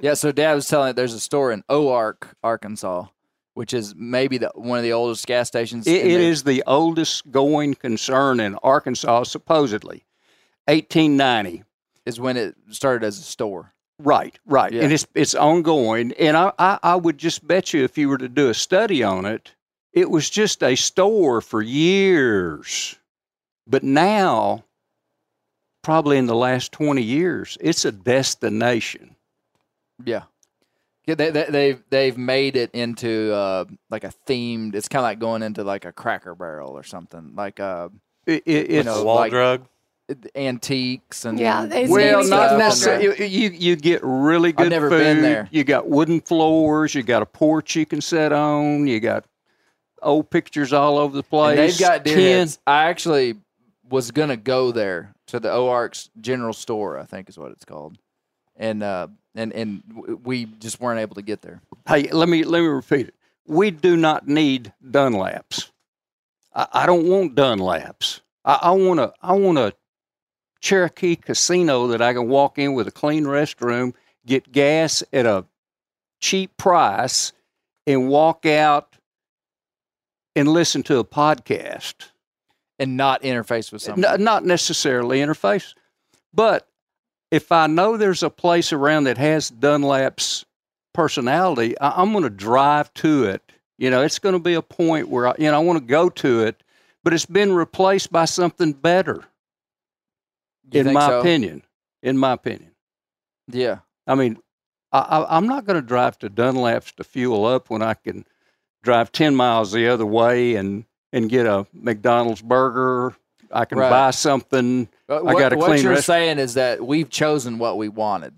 Yeah, so Dad was telling me there's a store in Oark, Arkansas, which is maybe the, one of the oldest gas stations. It, it is the oldest going concern in Arkansas, supposedly. 1890. is when it started as a store. Right, right. Yeah. And it's it's ongoing. And I, I, I would just bet you if you were to do a study on it, it was just a store for years. But now, probably in the last 20 years, it's a destination. Yeah. Yeah, they, they, they've they've made it into uh, like a themed. It's kind of like going into like a Cracker Barrel or something, like uh, It, it, it's, know, Wall like- drug. antiques and Yeah, it's well, not necessarily. You, you get really good never food. been there. You got wooden floors. You got a porch you can sit on. You got old pictures all over the place. And they've got deer Tin- heads. I actually was gonna go there to the Oark's general store, I think is what it's called, and uh, and and we just weren't able to get there. Hey, let me let me repeat it. We do not need Dunlaps. I, I don't want Dunlaps. I, I want a I want a Cherokee casino that I can walk in with a clean restroom, get gas at a cheap price, and walk out and listen to a podcast. And not interface with someone. N- not necessarily interface, but if I know there's a place around that has Dunlap's personality, I- I'm going to drive to it. You know, it's going to be a point where I, you know I want to go to it, but it's been replaced by something better, You in my so? opinion. In my opinion, Yeah. I mean, I, I, I'm not going to drive to Dunlap's to fuel up when I can drive 10 miles the other way and, and get a McDonald's burger. I can Right. buy something. But I what, got a what you're rest- saying is that we've chosen what we wanted.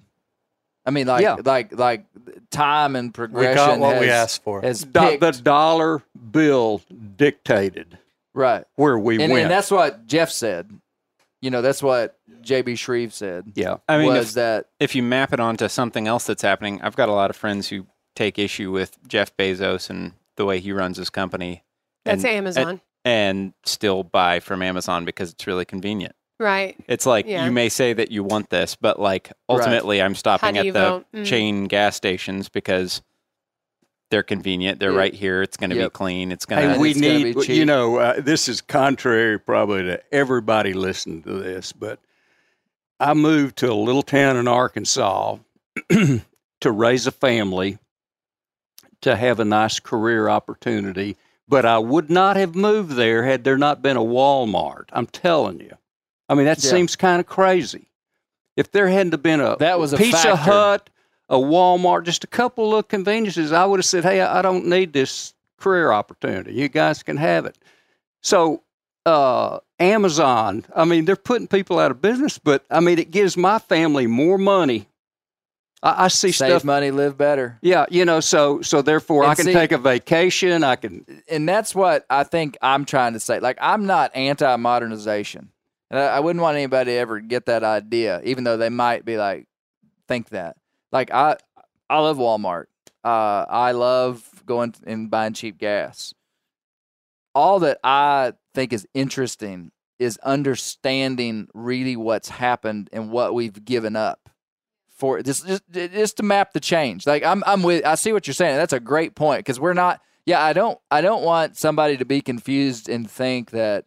I mean, like, Yeah. like, like time and progression. We got what we asked for. Has Do- the dollar bill dictated right, where we and, went. and that's what Jeff said. You know, that's what JB Shreve said. yeah. I mean, was if, that if you map it onto something else that's happening, I've got a lot of friends who take issue with Jeff Bezos and the way he runs his company. That's and, Amazon, And still buy from Amazon because it's really convenient. Right? It's like Yeah. you may say that you want this, but like ultimately, I'm stopping at the? Mm. chain gas stations because they're convenient. They're Yeah. right here. It's going to be clean. It's going to. and we it's need, be you know, uh, this is contrary probably to everybody listening to this, but I moved to a little town in Arkansas to raise a family, to have a nice career opportunity, but I would not have moved there had there not been a Walmart. I'm telling you. I mean, that Yeah. seems kind of crazy. If there hadn't been a, That was a Pizza factor. Hut, a Walmart, just a couple of conveniences, I would have said, "Hey, I don't need this career opportunity. You guys can have it." So, uh, Amazon, I mean, they're putting people out of business, but I mean, it gives my family more money. I, I see save stuff. money, live better. Yeah, you know, so so therefore, I can see- take a vacation. I can. and that's what I think I'm trying to say. Like, I'm not anti modernization. And I, I wouldn't want anybody to ever get that idea, even though they might be like, think that. Like, I, I love Walmart. Uh, I love going and buying cheap gas. All that I think is interesting is understanding really what's happened and what we've given up for just just just to map the change. Like I'm I'm with I see what you're saying. That's a great point because we're not yeah, I don't I don't want somebody to be confused and think that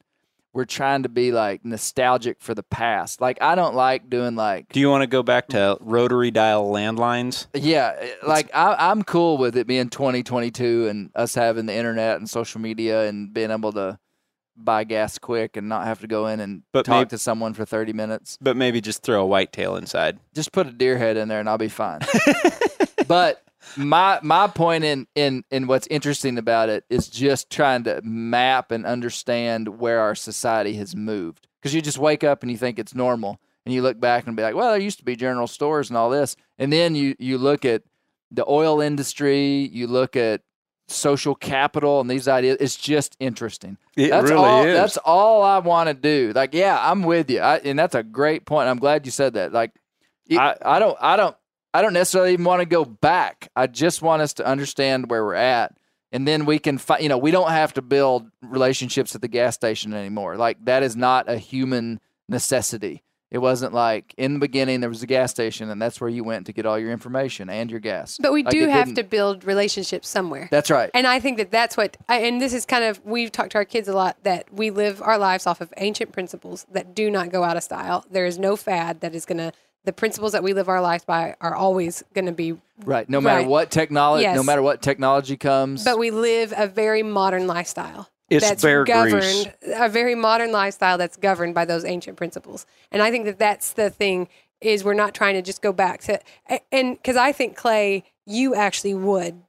we're trying to be like nostalgic for the past. Like I don't like doing like Do you want to go back to rotary dial landlines? yeah, like I, I'm cool with it being 2022 and us having the internet and social media and being able to buy gas quick and not have to go in and But talk maybe- to someone for 30 minutes. But maybe just throw a whitetail inside. Just put a deer head in there and I'll be fine. but my my point in in in what's interesting about it is just trying to map and understand where our society has moved because you just wake up and you think it's normal and you look back and be like well there used to be general stores and all this and then you you look at the oil industry you look at social capital and these ideas it's just interesting It that's really all, is. That's all I want to do. Like, yeah, I'm with you, I, and that's a great point. I'm glad you said that. Like, It- I, I don't, I don't, I don't necessarily even want to go back. I just want us to understand where we're at, and then we can find. You know, we don't have to build relationships at the gas station anymore. Like, that is not a human necessity. It wasn't like in the beginning there was a gas station, and that's where you went to get all your information and your gas. But we Like, do have didn't- to build relationships somewhere. That's right. And I think that that's what, I, and this is kind of, we've talked to our kids a lot that we live our lives off of ancient principles that do not go out of style. There is no fad that is going to, the principles that we live our lives by are always going to be, Right. No matter Right. what technology, no matter what technology comes. but we live a very modern lifestyle. It's that's bear grease. governed, a very modern lifestyle that's governed by those ancient principles. And I think that that's the thing is we're not trying to just go back to, and because I think Clay, you actually would,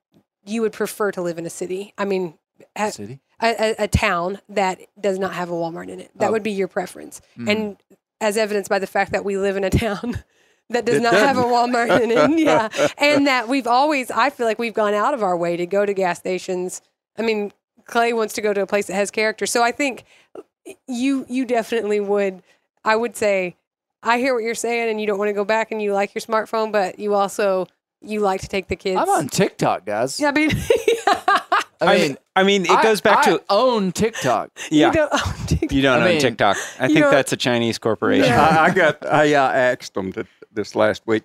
you would prefer to live in a city. I mean, a- city. a, a, a town that does not have a Walmart in it. That Oh. would be your preference. Mhm. And as evidenced by the fact that we live in a town that does It not have a. Walmart in it. Yeah. And that we've always, I feel like we've gone out of our way to go to gas stations. I mean, Clay wants to go to a place that has character. So I think you, you definitely would, I would say, I hear what you're saying and you don't want to go back and you like your smartphone, but you also, you like to take the kids. I'm on TikTok, guys. Yeah, I mean, I mean, I mean, it I- goes back I to own TikTok. yeah. you don't own TikTok. You don't I own TikTok. I think that's a Chinese corporation. Yeah. I, I got. I, I asked them to, this last week,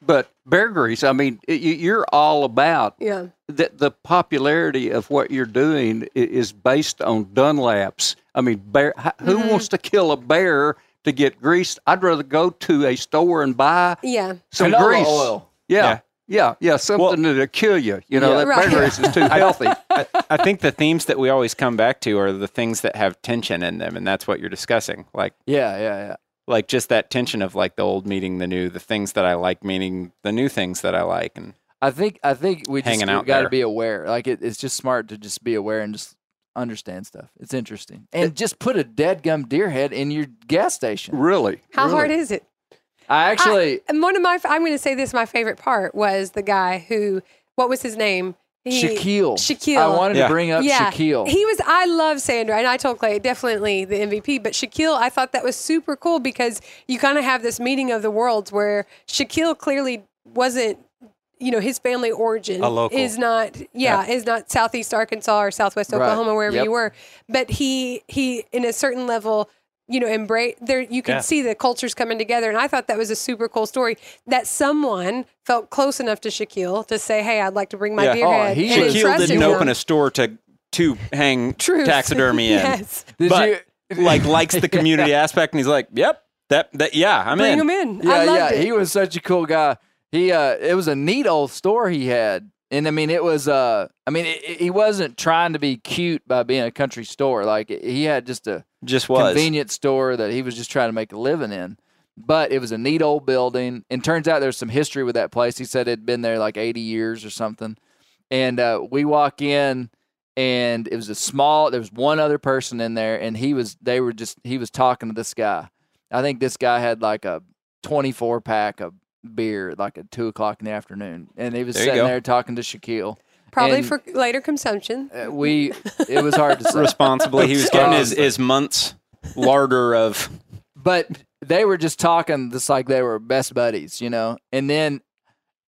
but bear grease. I mean, y- y- you're all about Yeah. the, the popularity of what you're doing is based on Dunlaps. I mean, bear. Who Mm-hmm. wants to kill a bear to get grease? I'd rather go to a store and buy Yeah. some Canola grease. oil. Yeah, Yeah. yeah, yeah, something that'll kill you. You know, Yeah. that Right. bear grease is too healthy. I, I think the themes that we always come back to are the things that have tension in them, and that's what you're discussing. Like Yeah, yeah, yeah. Like just that tension of like the old meeting the new, the things that I like meeting the new things that I like, and I think I think we just Hanging out got to be aware. Like it, it's just smart to just be aware and just understand stuff. It's interesting, and just put a dead gum deer head in your gas station. Really? How really. hard is it? I actually And one of my, I'm going to say this, my favorite part was the guy who, what was his name? He- Shaquille. Shaquille. I wanted Yeah. to bring up yeah, Shaquille. He was. I love Sandra, and I told Clay definitely the MVP. But Shaquille, I thought that was super cool because you kind of have this meeting of the worlds where Shaquille clearly wasn't. You know, his family origin is not, yeah, is not Southeast Arkansas or Southwest Right. Oklahoma, wherever Yep. you were. But he, he, in a certain level, you know, embrace there. You could Yeah. see the cultures coming together, and I thought that was a super cool story. That someone felt close enough to Shaquille to say, "Hey, I'd like to bring my Yeah. deer Oh, head." he Shaquille didn't him. open a store to to hang Truth. taxidermy in. yes. But you- like likes the community aspect, and he's like, "Yep, that that yeah, I'm Bring in." him in. Yeah, I loved yeah. it. He was such a cool guy. He uh it was a neat old store he had. And I mean it was uh I mean he wasn't trying to be cute by being a country store. Like he had just a Just was. convenience store that he was just trying to make a living in. But it was a neat old building. And turns out there's some history with that place. He said it'd been there like 80 years or something. And uh, we walk in and it was a small there was one other person in there and he was they were just he was talking to this guy. I think this guy had like a 24 pack of beer like at two o'clock in the afternoon. And he was There sitting there talking to Shaquille. Probably and- for later consumption. Uh, we it was hard to say. responsibly. He was getting his, his month's larder of but they were just talking just like they were best buddies, you know. And then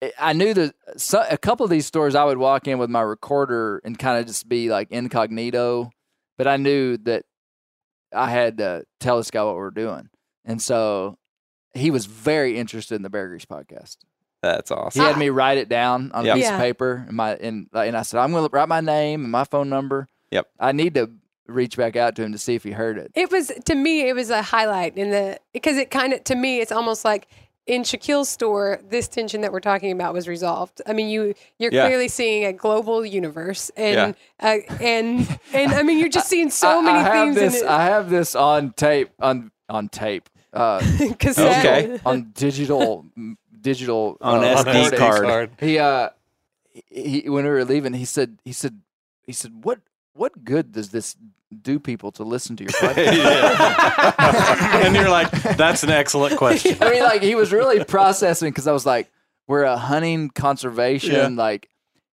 I- I knew that so, a couple of these stores I would walk in with my recorder and kind of just be like incognito, but I knew that I had to tell this guy what we are doing, and so he was very interested in the Bear Grease podcast. That's awesome. He had me write it down on Yep. a piece Yeah. of paper, and my and and I said I'm going to write my name and my phone number. Yep. I need to reach back out to him to see if he heard it. It was to me. It was a highlight in the because it kind of to me it's almost like in Shaquille's store this tension that we're talking about was resolved. I mean you you're Yeah. clearly seeing a global universe and uh, and and I mean you're just seeing so I, many I have themes this. in I have this on tape on on tape. Uh. Cassette. Okay. on digital digital On uh, SD recording. card. He uh he when we were leaving, he said he said he said what what good does this do people to listen to your podcast? and you're like, that's an excellent question. I mean, like he was really processing because I was like, we're a hunting conservation like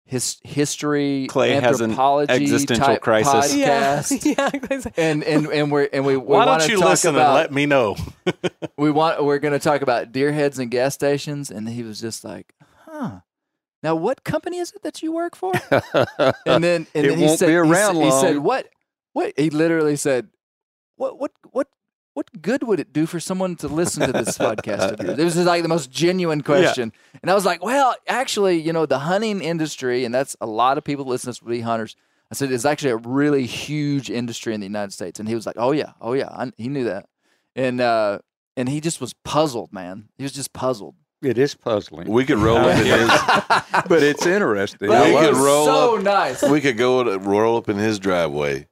his history Clay has an anthropology existential type crisis. Yeah. podcast. yeah. And and and we're and we, we Why want don't you talk listen about and let me know? we want we're going to talk about deer heads and gas stations and he was just like huh now what company is it that you work for and then and It then he won't said be he around said, he said what what he literally said what what what what good would it do for someone to listen to this podcast of yours? It was just like the most genuine question. And I was like, well, actually, you know, the hunting industry, and that's a lot of people that listen to us would be hunters. I said, it's actually a really huge industry in the United States. And he was like, oh, yeah, oh, yeah. I, he knew that. And, uh, and he just was puzzled, man. He was just puzzled. It is puzzling, We could roll up in his. but it's interesting. But we it could roll so up- nice. We could go to, roll up in his driveway,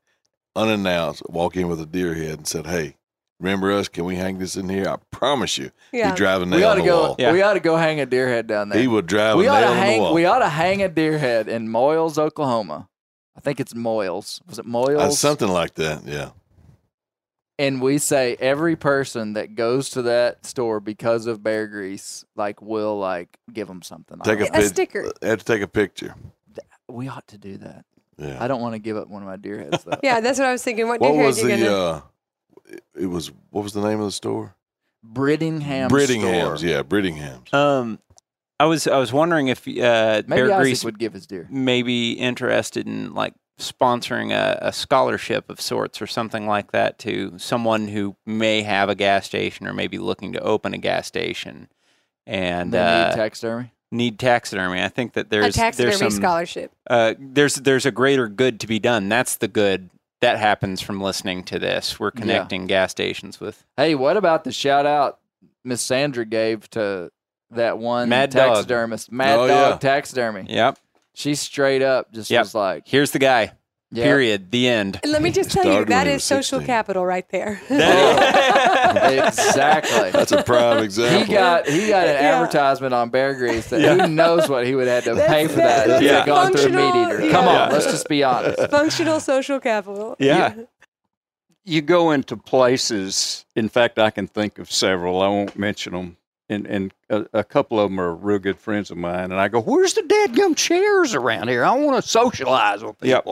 unannounced, walk in with a deer head, and said, "Hey, remember us? Can we hang this in here? I promise you, Yeah. he drive a We nail ought on to the go. wall. Yeah. We ought to go hang a deer head down there. He would drive we a ought nail to on the hang. wall. We ought to hang a deer head in Moyers, Oklahoma. I think it's Moyers. Was it Moyers? Uh, something like that. Yeah. and we say every person that goes to that store because of bear grease, like, will like give them something. I Take don't a, know. A pic- sticker. Had to take a picture. we ought to do that. Yeah. I don't want to give up one of my deer heads though. Yeah, that's what I was thinking. What, what deer head was you the? gonna? uh it- It was what was the name of the store? Brittingham. Brittingham's. Store. Yeah, Brittingham's. Um, I was I was wondering if uh, Maybe Bear Isaac Grease would give his deer. may be interested in like sponsoring a, a scholarship of sorts or something like that to someone who may have a gas station or maybe looking to open a gas station and They uh, need taxidermy. need taxidermy. I think that there's A taxidermy there's some scholarship. uh, there's there's a greater good to be done. That's the good that happens from listening to this. We're Yeah. connecting gas stations with Hey, what about the shout out Miss Sandra gave to that one Mad Dog. taxidermist, Mad Oh, Dog yeah. Taxidermy? Yep. She straight up just Yep. was like, Here's the guy. Yeah. Period. The end. And let me just tell you, started that when he is was social 16. capital right there. exactly. That's a prime He example. got he got an Yeah. advertisement on Bear Grease that who knows what he would have had to pay for that that's if he Yeah. had gone through a meat functional- eater. yeah. Come on, Yeah. let's just be honest. Functional social capital. Yeah. you go into places. In fact, I can think of several. I won't mention them. And, and a, a couple of them are real good friends of mine. And I go, "Where's the dadgum chairs around here? I want to socialize with Yep.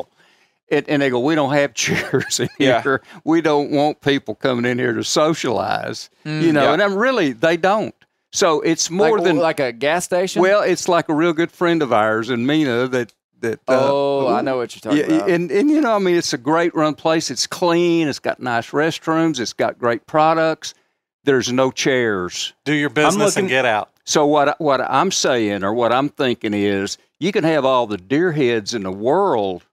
People." And, and they go, "We don't have chairs in Yeah. here. We don't want people coming in here to socialize." you know, yeah. and I'm really they don't. So it's more like, than like a gas station. well, it's like a real good friend of ours in Mena that that. uh, oh, I know what you're talking yeah, about. and and you know, I mean, it's a great run place. It's clean. It's got nice restrooms. It's got great products. There's no chairs. Do your business looking- and get out. So what what I'm saying or what I'm thinking is, you can have all the deer heads in the world,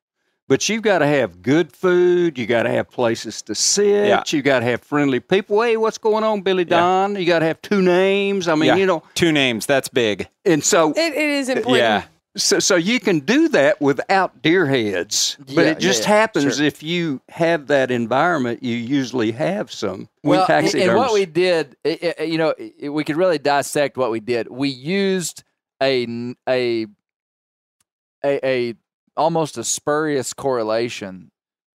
but you've got to have good food. You got to have places to sit. Yeah. You got to have friendly people. Hey, what's going on, Billy Yeah. Don? You got to have two names. I mean, Yeah. you know, Two names. That's big. and so It, it is important. Yeah. So, so you can do that without deer heads, but Yeah, it just yeah, yeah, happens sure. if you have that environment. You usually have some. We well, and- and what we did, i- i- you know, we could really dissect what we did. We used a n- a a, a almost a spurious correlation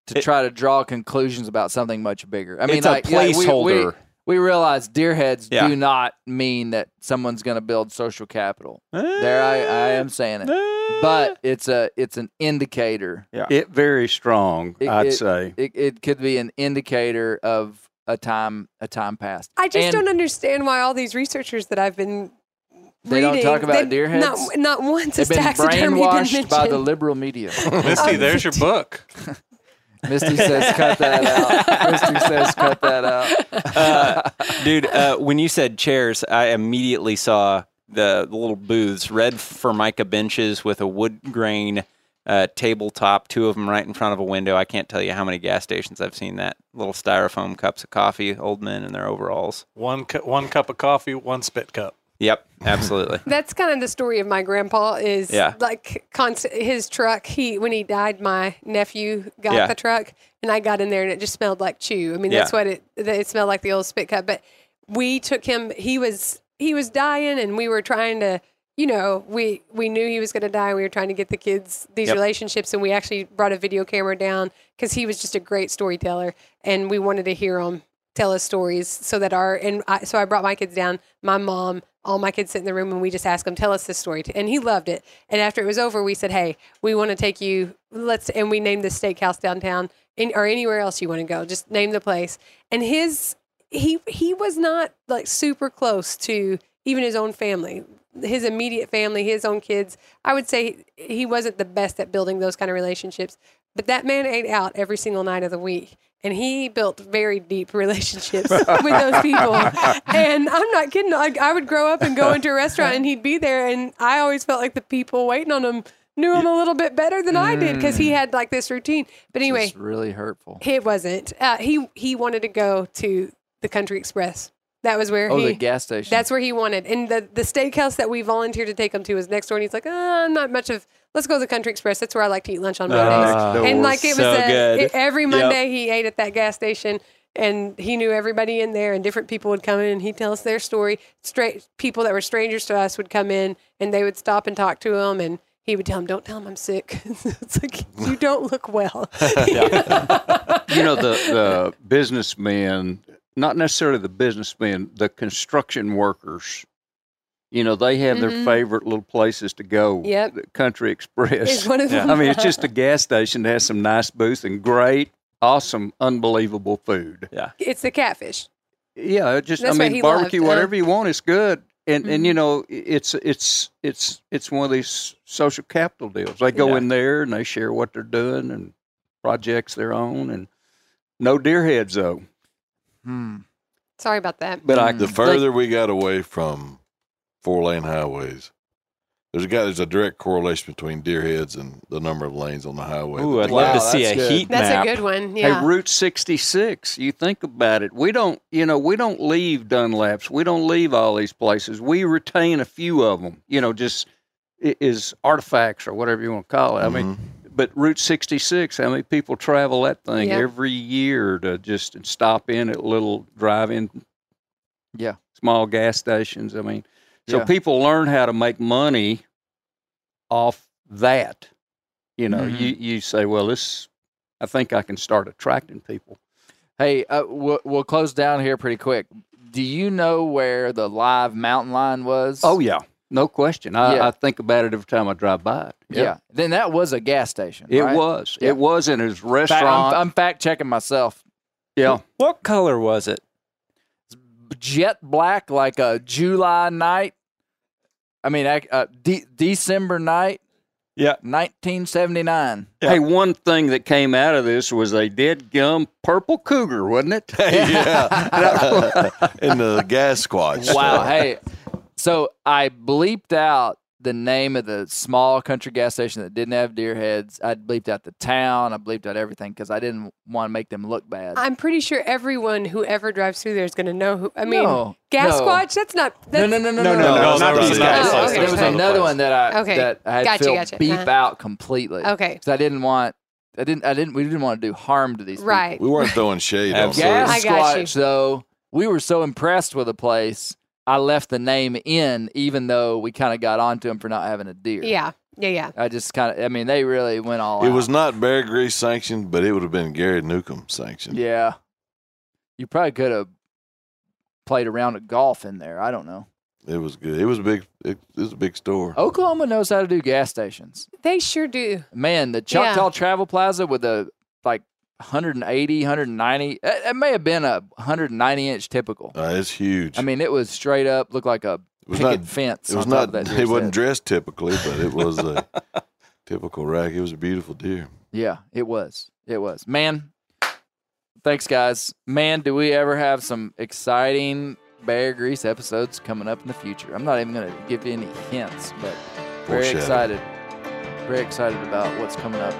to It- try to draw conclusions about something much bigger. I mean, It's a like, yeah, we- we, placeholder. we realize deer heads Yeah. do not mean that someone's going to build social capital. There, I, I am saying it, eh. but it's a it's an indicator. it very strong. It- I'd it- say. It, it could be an indicator of a time a time past. I just And- don't understand why all these researchers that I've been They don't talk about they- deer Not, heads? not once They've has been taxidermy been brainwashed by the liberal media. Misty, Oh, there's your book. Misty says, "Cut that out." Misty says, "Cut that out." uh, dude, uh, when you said chairs, I immediately saw the, the little booths, red Formica benches with a wood grain uh, tabletop, two of them right in front of a window. I can't tell you how many gas stations I've seen that. Little styrofoam cups of coffee, old men in their overalls. One cu- one cup of coffee, one spit cup. Yep, absolutely. That's kind of the story of my grandpa. Is Yeah. like constant his truck. He when he died, my nephew got Yeah. the truck, and I got in there, and it just smelled like chew. I mean, that's Yeah. what it. It smelled like the old spit cup. But we took him. He was he was dying, and we were trying to. You know, we we knew he was going to die. We were trying to get the kids these Yep. relationships, and we actually brought a video camera down because he was just a great storyteller, and we wanted to hear him tell us stories so that our and I, so I brought my kids down. My mom, all my kids sit in the room, and we just ask them, "Tell us this story," and he loved it. And after it was over, we said, "Hey, we want to take you. Let's," and we named the steakhouse downtown, in, or anywhere else you want to go. Just name the place. And his he he was not like super close to even his own family his immediate family, his own kids. I would say he wasn't the best at building those kind of relationships, but that man ate out every single night of the week. And he built very deep relationships with those people. And I'm not kidding. Like, I would grow up and go into a restaurant and he'd be there. And I always felt like the people waiting on him knew him a little bit better than I did because he had like this routine. But anyway, really hurtful. it wasn't. Uh, he, he wanted to go to the Country Express. That was where Oh, he the gas station. that's where he wanted. And the, the steakhouse that we volunteered to take him to was next door. And he's like, oh, I'm not much of, let's go to the Country Express. That's where I like to eat lunch on Mondays. Ah, and like it was so a, good. it- every Yep. Monday he ate at that gas station and he knew everybody in there and different people would come in and he'd tell us their story. Straight people that were strangers to us would come in and they would stop and talk to him and he would tell them, don't tell him I'm sick. it's like, you don't look well. you know the the businessmen, not necessarily the businessmen, the construction workers. You know, they have Mhm. their favorite little places to go. Yep. The Country Express. It's one of them. I mean, it's just a gas station that has some nice booths and great, awesome, unbelievable food. Yeah. It's the catfish. Yeah, just That's I mean, he barbecue, loved, whatever you want it's good. And and Mhm. you know, it's it's it's it's one of these social capital deals. They go Yeah. in there and they share what they're doing and projects their own and no deer heads though. Hmm. Sorry about that. But I The Mm. further we got away from four lane highways, there's a guy. There's a direct correlation between deer heads and the number of lanes on the highway. Ooh, I'd love Wow, to see a that's good. heat That's map. a good one. Yeah. Hey, Route 66, you think about it. We don't, you know, we don't leave Dunlaps. We don't leave all these places. We retain a few of them, you know, just i- is artifacts or whatever you want to call it. I mean, Mhm. But Route 66, how many people travel that thing Yeah. every year to just stop in at little drive-in, Yeah. small gas stations? I mean, so Yeah. people learn how to make money off that. You know, Mhm. you you say, well, this, I think I can start attracting people. Hey, uh, we'll, we'll close down here pretty quick. Do you know where the live mountain lion was? Oh yeah, no question. I, Yeah. I think about it every time I drive by it. yeah. Then that was a gas station. It right? was. Yeah. It was in his Fact- restaurant. I'm, I'm fact checking myself. yeah. What color was it? Jet black, like a July night. I mean, uh, de- December night, Yeah. 1979. Yeah. Hey, one thing that came out of this was a dead gum purple cougar, wasn't it? yeah. In the gas squatch. Wow. stuff. hey, so I bleeped out the name of the small country gas station that didn't have deer heads. I bleeped out the town. I bleeped out everything because I didn't want to make them look bad. I'm pretty sure everyone who ever drives through there is going to know who. I mean, No, Gas no. Squatch. That's not. no, That's, no, no, no, No, no, no, no. no, not these these guys. guys. Oh, okay. There was another one that I Okay. that I had Gotcha, Phil gotcha. beep Uh-huh. out completely. Okay. because I didn't want. I didn't. I didn't. We didn't want to do harm to these people. Right. We weren't throwing shade on Absolutely. them. Gas I got you. Squatch, though, we were so impressed with the place. I left the name in, even though we kind of got onto him for not having a deer. Yeah. Yeah. Yeah. I just kind of. I mean, they really went all It out. was not Bear Grease sanctioned, but it would have been Gary Newcomb sanctioned. Yeah. You probably could have played around at golf in there. I don't know. It was good. It was a big. It, it was a big store. Oklahoma knows how to do gas stations. They sure do. Man, the Choctaw Yeah. Travel Plaza with the like 180, 190. It, it may have been a 190 inch typical. Uh, it's huge. I mean, it was straight up, looked like a picket not. fence. It was not. that It wasn't head. dressed typically, but it was a typical rack. It was a beautiful deer. Yeah, it was. It was. Man, thanks, guys. Man, do we ever have some exciting Bear Grease episodes coming up in the future? I'm not even going to give you any hints, but very excited. Very excited about what's coming up.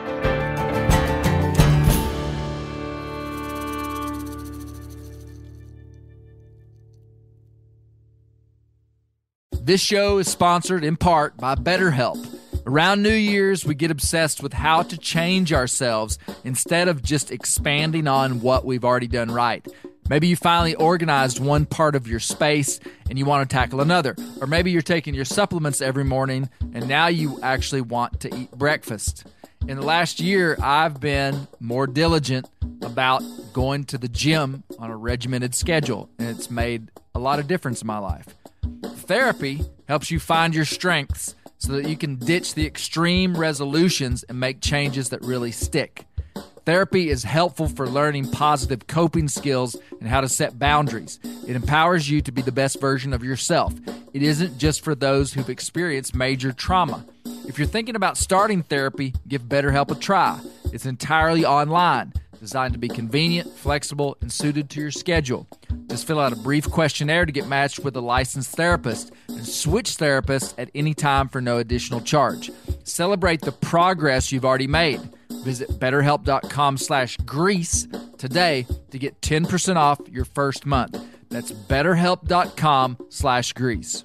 This show is sponsored in part by BetterHelp. Around New Year's, we get obsessed with how to change ourselves instead of just expanding on what we've already done right. Maybe you finally organized one part of your space and you want to tackle another. Or maybe you're taking your supplements every morning and now you actually want to eat breakfast. In the last year, I've been more diligent about going to the gym on a regimented schedule, and it's made a lot of difference in my life. Therapy helps you find your strengths so that you can ditch the extreme resolutions and make changes that really stick. Therapy is helpful for learning positive coping skills and how to set boundaries. It empowers you to be the best version of yourself. It isn't just for those who've experienced major trauma. If you're thinking about starting therapy, give BetterHelp a try. It's entirely online, designed to be convenient, flexible, and suited to your schedule. Just fill out a brief questionnaire to get matched with a licensed therapist and switch therapists at any time for no additional charge. Celebrate the progress you've already made. Visit betterhelp.com slash grease today to get 10% off your first month. That's betterhelp.com slash grease.